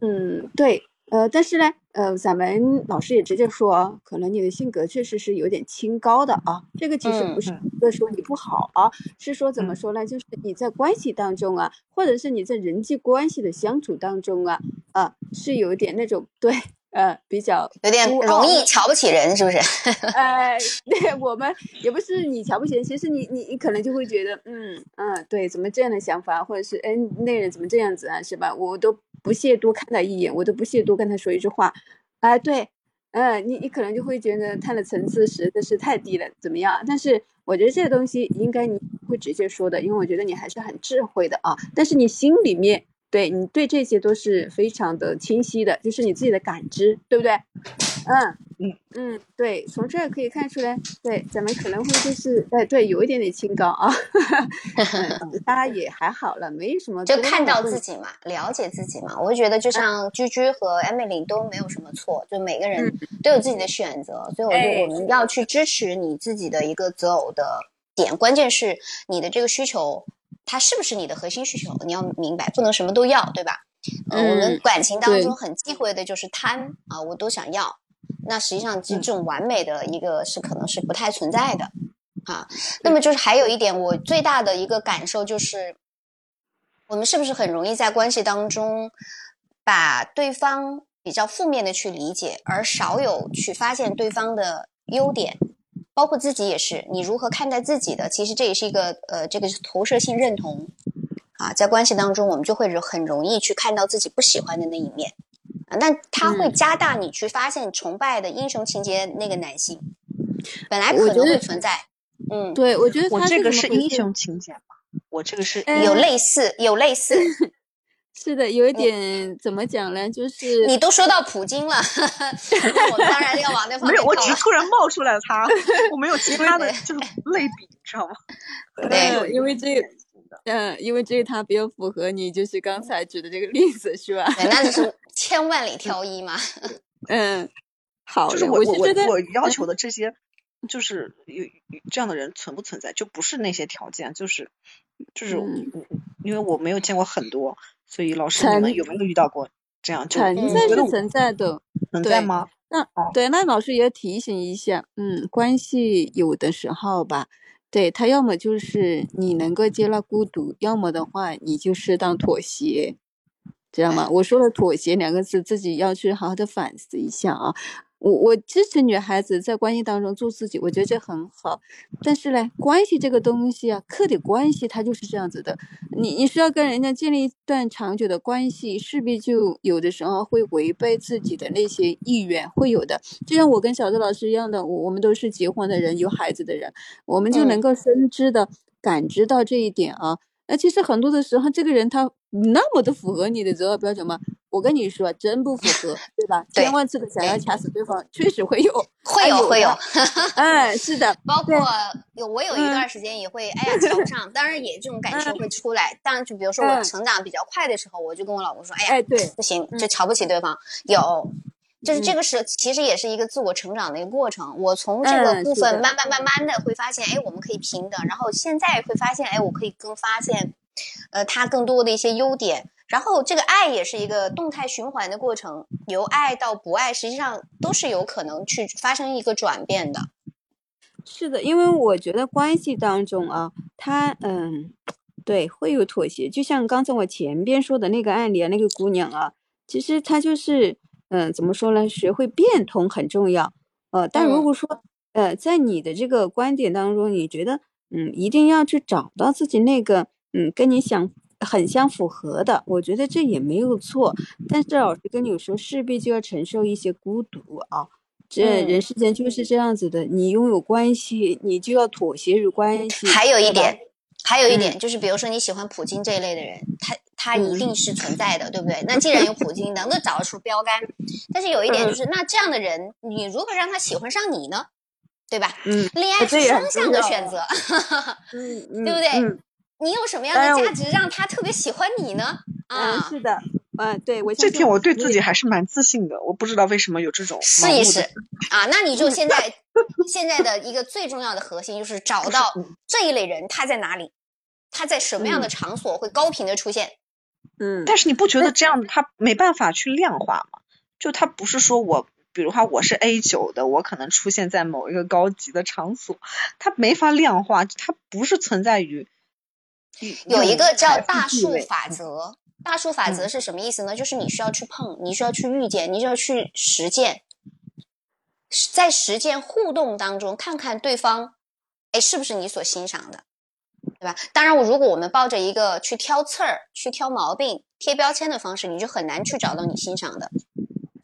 嗯，对，呃，但是呢，呃，咱们老师也直接说，可能你的性格确实是有点清高的啊。这个其实不是嗯一个说你不好啊，是说怎么嗯说呢？就是你在关系当中啊，或者是你在人际关系的相处当中啊，啊，是有点那种对，呃，比较有点容易瞧不起人，是不是？呃 对我们也不是你瞧不起人，其实你你你可能就会觉得，嗯嗯，对，怎么这样的想法，或者是哎那人怎么这样子啊，是吧？我都不屑多看他一眼，我都不屑多跟他说一句话，哎、对，嗯、你你可能就会觉得他的层次实在是太低了，怎么样？但是我觉得这个东西应该你会直接说的，因为我觉得你还是很智慧的啊，但是你心里面。对你对这些都是非常的清晰的，就是你自己的感知，对不对？嗯嗯嗯，对，从这儿可以看出来，对，咱们可能会就是，哎，对，有一点点清高啊，嗯，大家也还好了，没什么就看到自己嘛，了解自己嘛。我就觉得，就像居居和 Emily 都没有什么错，就每个人都有自己的选择，所以我觉哎得我们要去支持你自己的一个择偶的点，关键是你的这个需求，它是不是你的核心需求？你要明白，不能什么都要，对吧？呃，我们嗯感情当中很忌讳的就是贪啊，我都想要。那实际上，这种完美的一个是可能是不太存在的啊。那么就是还有一点，我最大的一个感受就是，我们是不是很容易在关系当中把对方比较负面的去理解，而少有去发现对方的优点，包括自己也是，你如何看待自己的？其实这也是一个呃，这个是投射性认同啊，在关系当中，我们就会很容易去看到自己不喜欢的那一面啊，但它会嗯加大你去发现崇拜的英雄情节那个男性，本来可能会存在，嗯，对，我觉得他我这个是英雄情节嘛，我这个是哎有类似，有类似。是的，有一点怎么讲呢？就是你都说到普京了，那我们当然要往那方面没有。我只是突然冒出来了他，我没有其他的就是类比，你知道吗？对呃因为这个，嗯，因为这个他比较符合你就是刚才举的这个例子，是吧？对，那就是 千万里挑一嘛。嗯，好，就是我我我我要求的这些，就是有有这样的人存不存在，就不是那些条件，就是就是嗯我因为我没有见过很多，所以老师你们有没有遇到过这样？就存嗯在是存在的。对存在吗？那哦对，那老师也提醒一下，嗯，关系有的时候吧，对他要么就是你能够接纳孤独，要么的话你就适当妥协，知道吗？我说了妥协两个字，自己要去好好的反思一下啊。我我支持女孩子在关系当中做自己，我觉得这很好。但是呢，关系这个东西啊，客体关系它就是这样子的。你你是要跟人家建立一段长久的关系，势必就有的时候会违背自己的那些意愿，会有的。就像我跟小周老师一样的，我我们都是结婚的人，有孩子的人，我们就嗯能够深知的感知到这一点啊。那其实很多的时候，这个人他那么的符合你的择偶标准吗？我跟你说，真不符合，对吧？对千万次的想要掐死对方，确实会有，会哎有有会有的，哎，是的，包括有我有一嗯段时间也会，哎呀瞧不上，当然也这种感受会出来。当然就比如说我嗯成长比较快的时候，我就跟我老公说，哎呀哎，对，不行，嗯就瞧不起对方。有，就是这嗯个是其实也是一个自我成长的一个过程。我从这个部分慢慢慢慢的会发现，哎，我们可以平等。然后现在会发现，哎，我可以更发现，呃，他更多的一些优点。然后这个爱也是一个动态循环的过程，由爱到不爱，实际上都是有可能去发生一个转变的。是的，因为我觉得关系当中啊，他嗯，对，会有妥协。就像刚才我前边说的那个案例啊，那个姑娘啊，其实她就是嗯，怎么说呢？学会变通很重要。呃，但如嗯果说呃，在你的这个观点当中，你觉得嗯，一定要去找到自己那个嗯，跟你想很相符合的，我觉得这也没有错。但是老师跟你说，势必就要承受一些孤独啊。这嗯人世间就是这样子的，你拥有关系，你就要妥协于关系。还有一点，还有一嗯点就是，比如说你喜欢普京这一类的人，他他一定是存在的，对不对？那既然有普京，能够找得出标杆。但是有一嗯点就是，那这样的人，你如何让他喜欢上你呢？对吧？嗯恋爱是双向的选择，嗯，对不对嗯你有什么样的价值让他特别喜欢你呢？嗯，是的，嗯，对我这点我对自己还是蛮自信的，我不知道为什么有这种试一试啊，那你就现在现在的一个最重要的核心就是找到 这一类人他在哪里，他在什么样的场所会高频的出现。嗯，但是你不觉得这样他没办法去量化吗？就他不是说我，比如话我是 A 九的，我可能出现在某一个高级的场所，他没法量化，他不是存在于有一个叫大数法则。大数法则是什么意思呢？就是你需要去碰，你需要去遇见，你需要去实践，在实践互动当中，看看对方，哎，是不是你所欣赏的，对吧？当然，我如果我们抱着一个去挑刺儿、去挑毛病、贴标签的方式，你就很难去找到你欣赏的，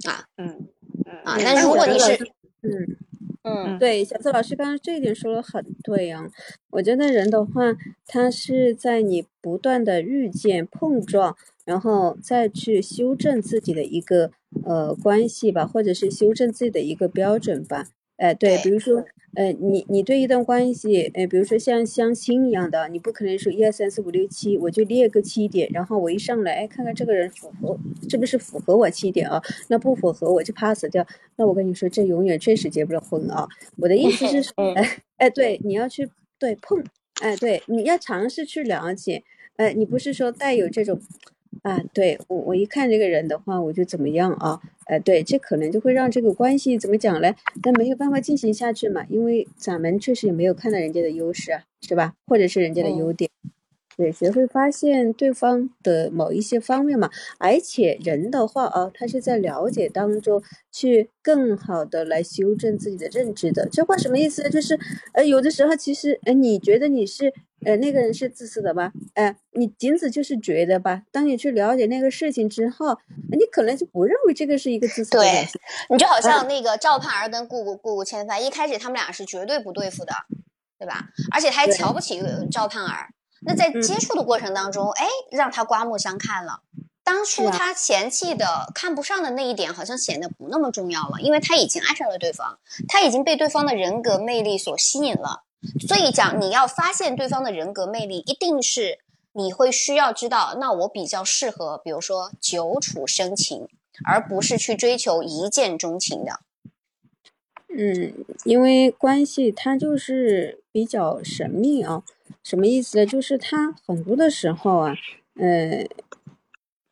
啊，嗯嗯啊。那如果你是，嗯。嗯，对，小泽老师刚刚这一点说的很对啊。我觉得人的话，他是在你不断的遇见、碰撞，然后再去修正自己的一个呃关系吧，或者是修正自己的一个标准吧。哎，对，比如说，呃，你你对一段关系，呃，比如说像相亲一样的，你不可能说一二三四五六七，我就列个七点，然后我一上来，哎，看看这个人符合，是不是符合我七点啊？那不符合我就 pass 掉。那我跟你说，这永远确实结不了婚啊。我的意思是说，哎哎，对，你要去对碰，哎，对，你要尝试去了解，哎，你不是说带有这种。啊，对我我一看这个人的话，我就怎么样啊？呃，对，这可能就会让这个关系怎么讲嘞？但没有办法进行下去嘛，因为咱们确实也没有看到人家的优势啊，是吧？或者是人家的优点，对，学会发现对方的某一些方面嘛。而且人的话啊，他是在了解当中去更好的来修正自己的认知的。这话什么意思？就是呃，有的时候其实，呃，你觉得你是。呃，那个人是自私的吧？哎，你仅此就是觉得吧？当你去了解那个事情之后，你可能就不认为这个是一个自私的对，你就好像那个赵盼儿跟顾顾顾顾千帆，一开始他们俩是绝对不对付的，对吧？而且他还瞧不起赵盼儿。那在接触的过程当中，哎，让他刮目相看了。当初他嫌弃的、看不上的那一点，好像显得不那么重要了，因为他已经爱上了对方，他已经被对方的人格魅力所吸引了。所以讲，你要发现对方的人格魅力，一定是你会需要知道，那我比较适合，比如说久处生情，而不是去追求一见钟情的。嗯，因为关系它就是比较神秘啊，什么意思呢？就是它很多的时候啊，呃，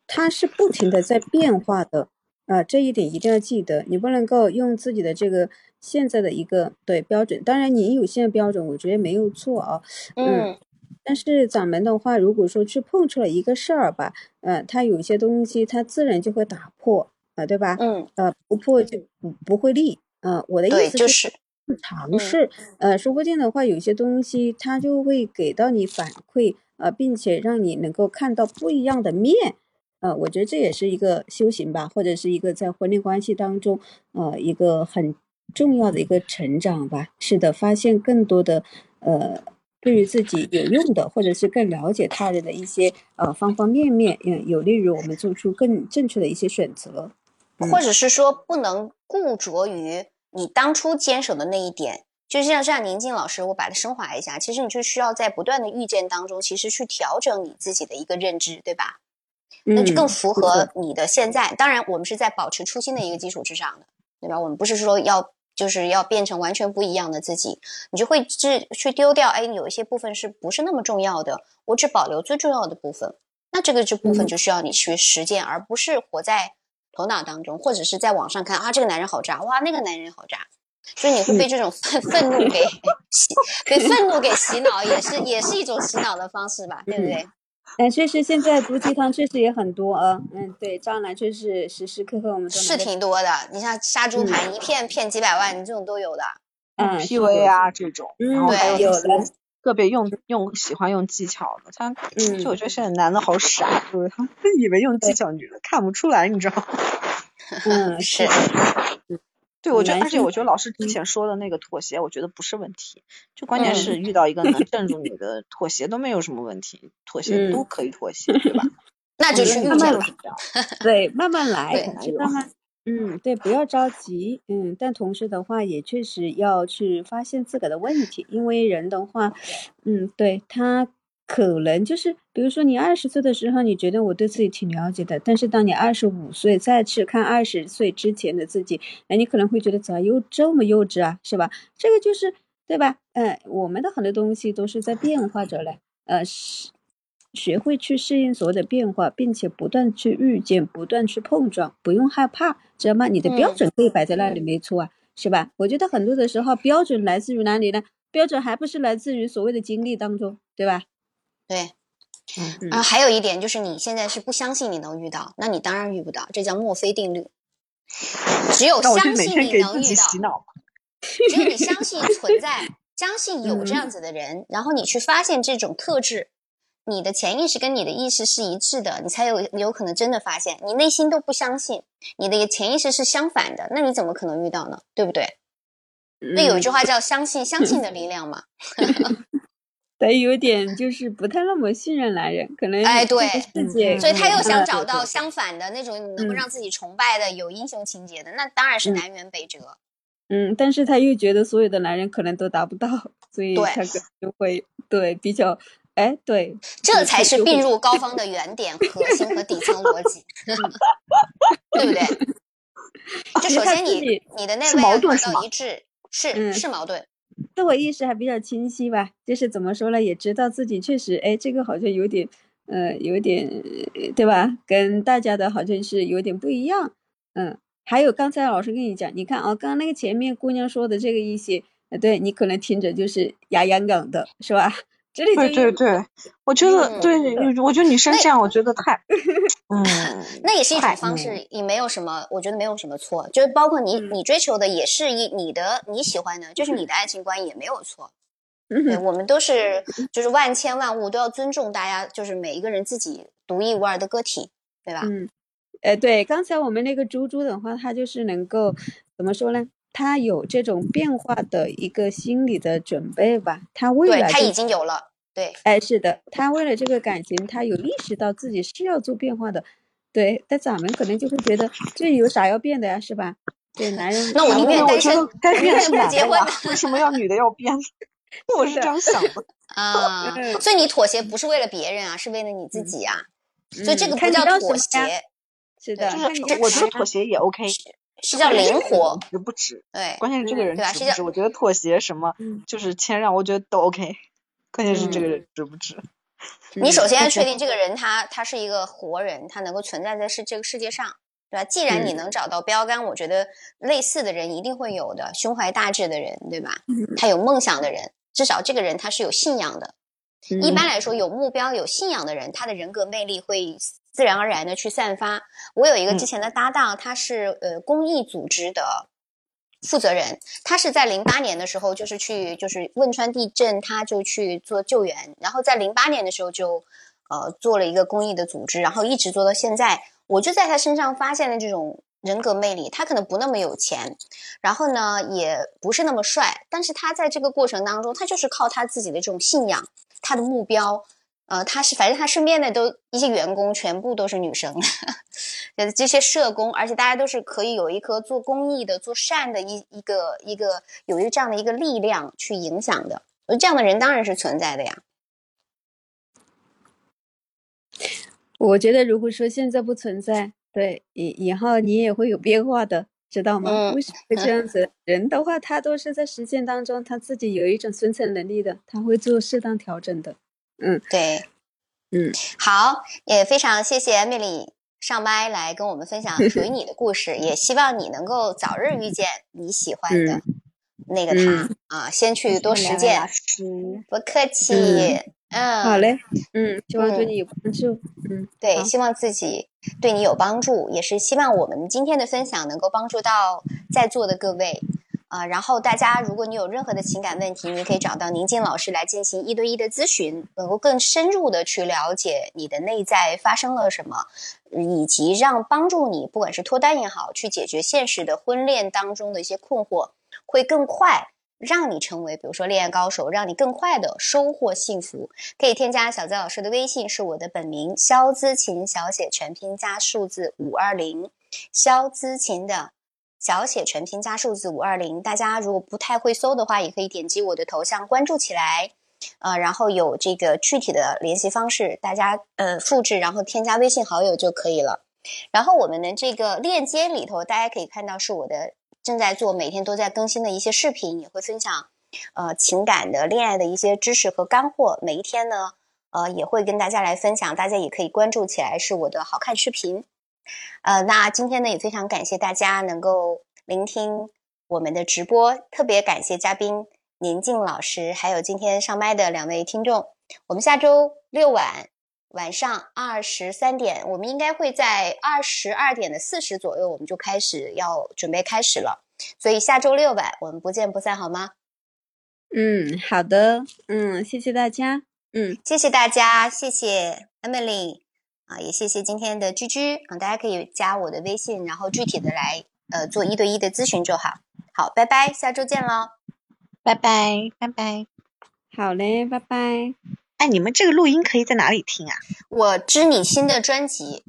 它是不停的在变化的啊，这一点一定要记得，你不能够用自己的这个。现在的一个对标准，当然你有现在标准，我觉得没有错啊。嗯，但是咱们的话，如果说去碰触了一个事儿吧，呃，它有些东西它自然就会打破啊，对吧？嗯，呃，不破就不不会立啊。我的意思就是尝试，呃，说不定的话，有些东西它就会给到你反馈呃，并且让你能够看到不一样的面。呃，我觉得这也是一个修行吧，或者是一个在婚恋关系当中，呃，一个很。重要的一个成长吧，是的，发现更多的呃，对于自己有用的，或者是更了解他人的一些呃方方面面，嗯，有利于我们做出更正确的一些选择，或者是说不能固着于你当初坚守的那一点，就像像宁静老师，我把它升华一下，其实你就需要在不断的遇见当中，其实去调整你自己的一个认知，对吧？那就更符合你的现在。当然，我们是在保持初心的一个基础之上的，对吧？我们不是说要。就是要变成完全不一样的自己，你就会去去丢掉。哎，有一些部分是不是那么重要的？我只保留最重要的部分。那这个这部分就需要你去实践，而不是活在头脑当中，或者是在网上看啊，这个男人好渣，哇，那个男人好渣。所以你会被这种愤愤怒给 洗，被愤怒给洗脑，也是也是一种洗脑的方式吧，对不对？哎，确实，现在毒鸡汤确实也很多啊。嗯，对，渣男确实时时刻刻我们都是挺多的。你像杀猪盘，一片骗几百万，你这种都有的。嗯，PUA 啊这种，然后还有有的特别用用喜欢用技巧的，他就我觉得现在男的好傻，就是他们以为用技巧，女的看不出来，你知道吗？嗯，是。对，我觉得，而且我觉得老师之前说的那个妥协，我觉得不是问题，就关键是遇到一个能镇住你的，妥协都没有什么问题，妥协都可以妥协，对吧？那就是慢慢来，对，慢慢来，慢慢，嗯，对，不要着急，嗯，但同时的话，也确实要去发现自个的问题，因为人的话，嗯，对他可能就是，比如说你二十岁的时候，你觉得我对自己挺了解的，但是当你二十五岁再去看二十岁之前的自己，哎，你可能会觉得咋又这么幼稚啊，是吧？这个就是对吧？嗯，我们的很多东西都是在变化着嘞，呃，是学会去适应所有的变化，并且不断去遇见，不断去碰撞，不用害怕，知道吗？你的标准可以摆在那里，没错啊，是吧？我觉得很多的时候，标准来自于哪里呢？标准还不是来自于所谓的经历当中，对吧？对，嗯，啊，还有一点就是你现在是不相信你能遇到，那你当然遇不到，这叫墨菲定律。只有相信你能遇到，只有你相信存在，相信 有这样子的人，然后你去发现这种特质，你的潜意识跟你的意识是一致的，你才有有可能真的发现。你内心都不相信，你的潜意识是相反的，那你怎么可能遇到呢？对不对？那有一句话叫“相信相信的力量”嘛。得有点就是不太那么信任男人，可能哎对，所以他又想找到相反的那种能够让自己崇拜的、有英雄情节的，那当然是南辕北辙。嗯，但是他又觉得所有的男人可能都达不到，所以对他可能就会对比较哎对，这才是病入膏肓的原点、核心和底层逻辑，对不对？就首先你你的内是外要达矛盾是吗到一致，是嗯是矛盾。自我意识还比较清晰吧，就是怎么说呢，也知道自己确实，哎，这个好像有点，呃，有点，呃对吧？跟大家的好像是有点不一样，嗯。还有刚才老师跟你讲，你看啊，刚刚那个前面姑娘说的这个一些，呃，对你可能听着就是牙痒痒的，是吧？对对对，我觉得嗯对，你我觉得女生这样，我觉得太，嗯，那也是一种方式，也没有什么，我觉得没有什么错。就是包括你，嗯你追求的也是一你的你喜欢的，就是你的爱情观也没有错。嗯对，我们都是就是万千万物都要尊重大家，就是每一个人自己独一无二的个体，对吧？嗯，呃，对，刚才我们那个猪猪的话，它就是能够怎么说呢？它有这种变化的一个心理的准备吧。他未来就对他已经有了，对，哎，是的，他为了这个感情，他有意识到自己是要做变化的，对。但咱们可能就会觉得这有啥要变的呀，是吧？对，男人，那我宁愿单身觉得该宁愿不变是男的呀结婚，为什么要女的要变？我是这样想的。啊，嗯所以你妥协不是为了别人啊，是为了你自己啊，所以这嗯个不叫妥协，是的，我觉得妥协也 OK，是叫灵活，值不值？对，关键是这个人对吧是叫值不值？我觉得妥协什么嗯就是谦让，我觉得都 OK，关键是这个嗯人值不值？嗯你首先要确定这个人他他是一个活人，他能够存在在世这个世界上，对吧？既然你嗯能找到标杆，我觉得类似的人一定会有的，胸怀大志的人，对吧？嗯他有梦想的人，至少这个人他是有信仰的。一般嗯。来说，有目标、有信仰的人，他的人格魅力会自然而然的去散发。我有一个之嗯。前的搭档，他是呃公益组织的负责人，他是在零八年的时候就是去就是汶川地震，他就去做救援，然后在零八年的时候就呃做了一个公益的组织，然后一直做到现在。我就在他身上发现了这种人格魅力，他可能不那么有钱，然后呢也不是那么帅，但是他在这个过程当中，他就是靠他自己的这种信仰。他的目标，呃，他是反正他身边的都一些员工全部都是女生，呃，这些社工，而且大家都是可以有一颗做公益的、做善的一一个一个有一个这样的一个力量去影响的，这样的人当然是存在的呀。我觉得如果说现在不存在，对以以后你也会有变化的，知道吗？嗯为什么会这样子？人的话，他都是在实践当中，他自己有一种生存能力的，他会做适当调整的。嗯对，嗯，好，也非常谢谢 Emily 上麦来跟我们分享属于你的故事，也希望你能够早日遇见你喜欢的那个他、嗯啊，先去多实践不客气。嗯嗯，好嘞，嗯，希望对嗯你有帮助。嗯，对，希望自己对你有帮助，也是希望我们今天的分享能够帮助到在座的各位。啊、然后大家，如果你有任何的情感问题，你可以找到宁静老师来进行一对一的咨询，能够更深入的去了解你的内在发生了什么，以及让帮助你，不管是脱单也好，去解决现实的婚恋当中的一些困惑，会更快让你成为，比如说恋爱高手，让你更快的收获幸福。可以添加小资老师的微信，是我的本名肖姿琴，小写全拼加数字五二零，肖姿琴的小写全拼加数字五二零。大家如果不太会搜的话，也可以点击我的头像关注起来。呃，然后有这个具体的联系方式，大家呃复制，然后添加微信好友就可以了。然后我们的这个链接里头，大家可以看到是我的正在做，每天都在更新的一些视频，也会分享呃情感的、恋爱的一些知识和干货。每一天呢，呃，也会跟大家来分享，大家也可以关注起来，是我的好看视频。呃，那今天呢，也非常感谢大家能够聆听我们的直播，特别感谢嘉宾宁静老师，还有今天上麦的两位听众。我们下周六晚。晚上二十三点，我们应该会在二十二点的四十左右，我们就开始要准备开始了。所以下周六晚我们不见不散，好吗？嗯，好的。嗯，谢谢大家。嗯，谢谢大家，谢谢 Emily 啊，也谢谢今天的居居啊，大家可以加我的微信，然后具体的来呃做一对一的咨询就好。好，拜拜，下周见喽，拜拜，拜拜，好嘞，拜拜。哎，你们这个录音可以在哪里听啊？我知你心的专辑，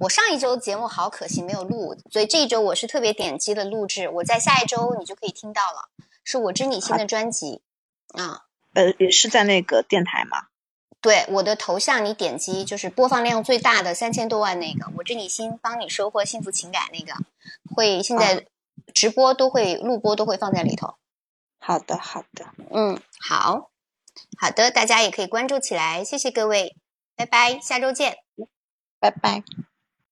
我上一周节目好可惜没有录，所以这一周我是特别点击了录制，我在下一周你就可以听到了，是我知你心的专辑啊。呃，也是在那个电台吗？对，我的头像你点击就是播放量最大的三千多万那个，我知你心帮你收获幸福情感那个，会现在直播都会录播都会放在里头。好的，好的，嗯，好。好的，大家也可以关注起来，谢谢各位，拜拜，下周见，拜拜。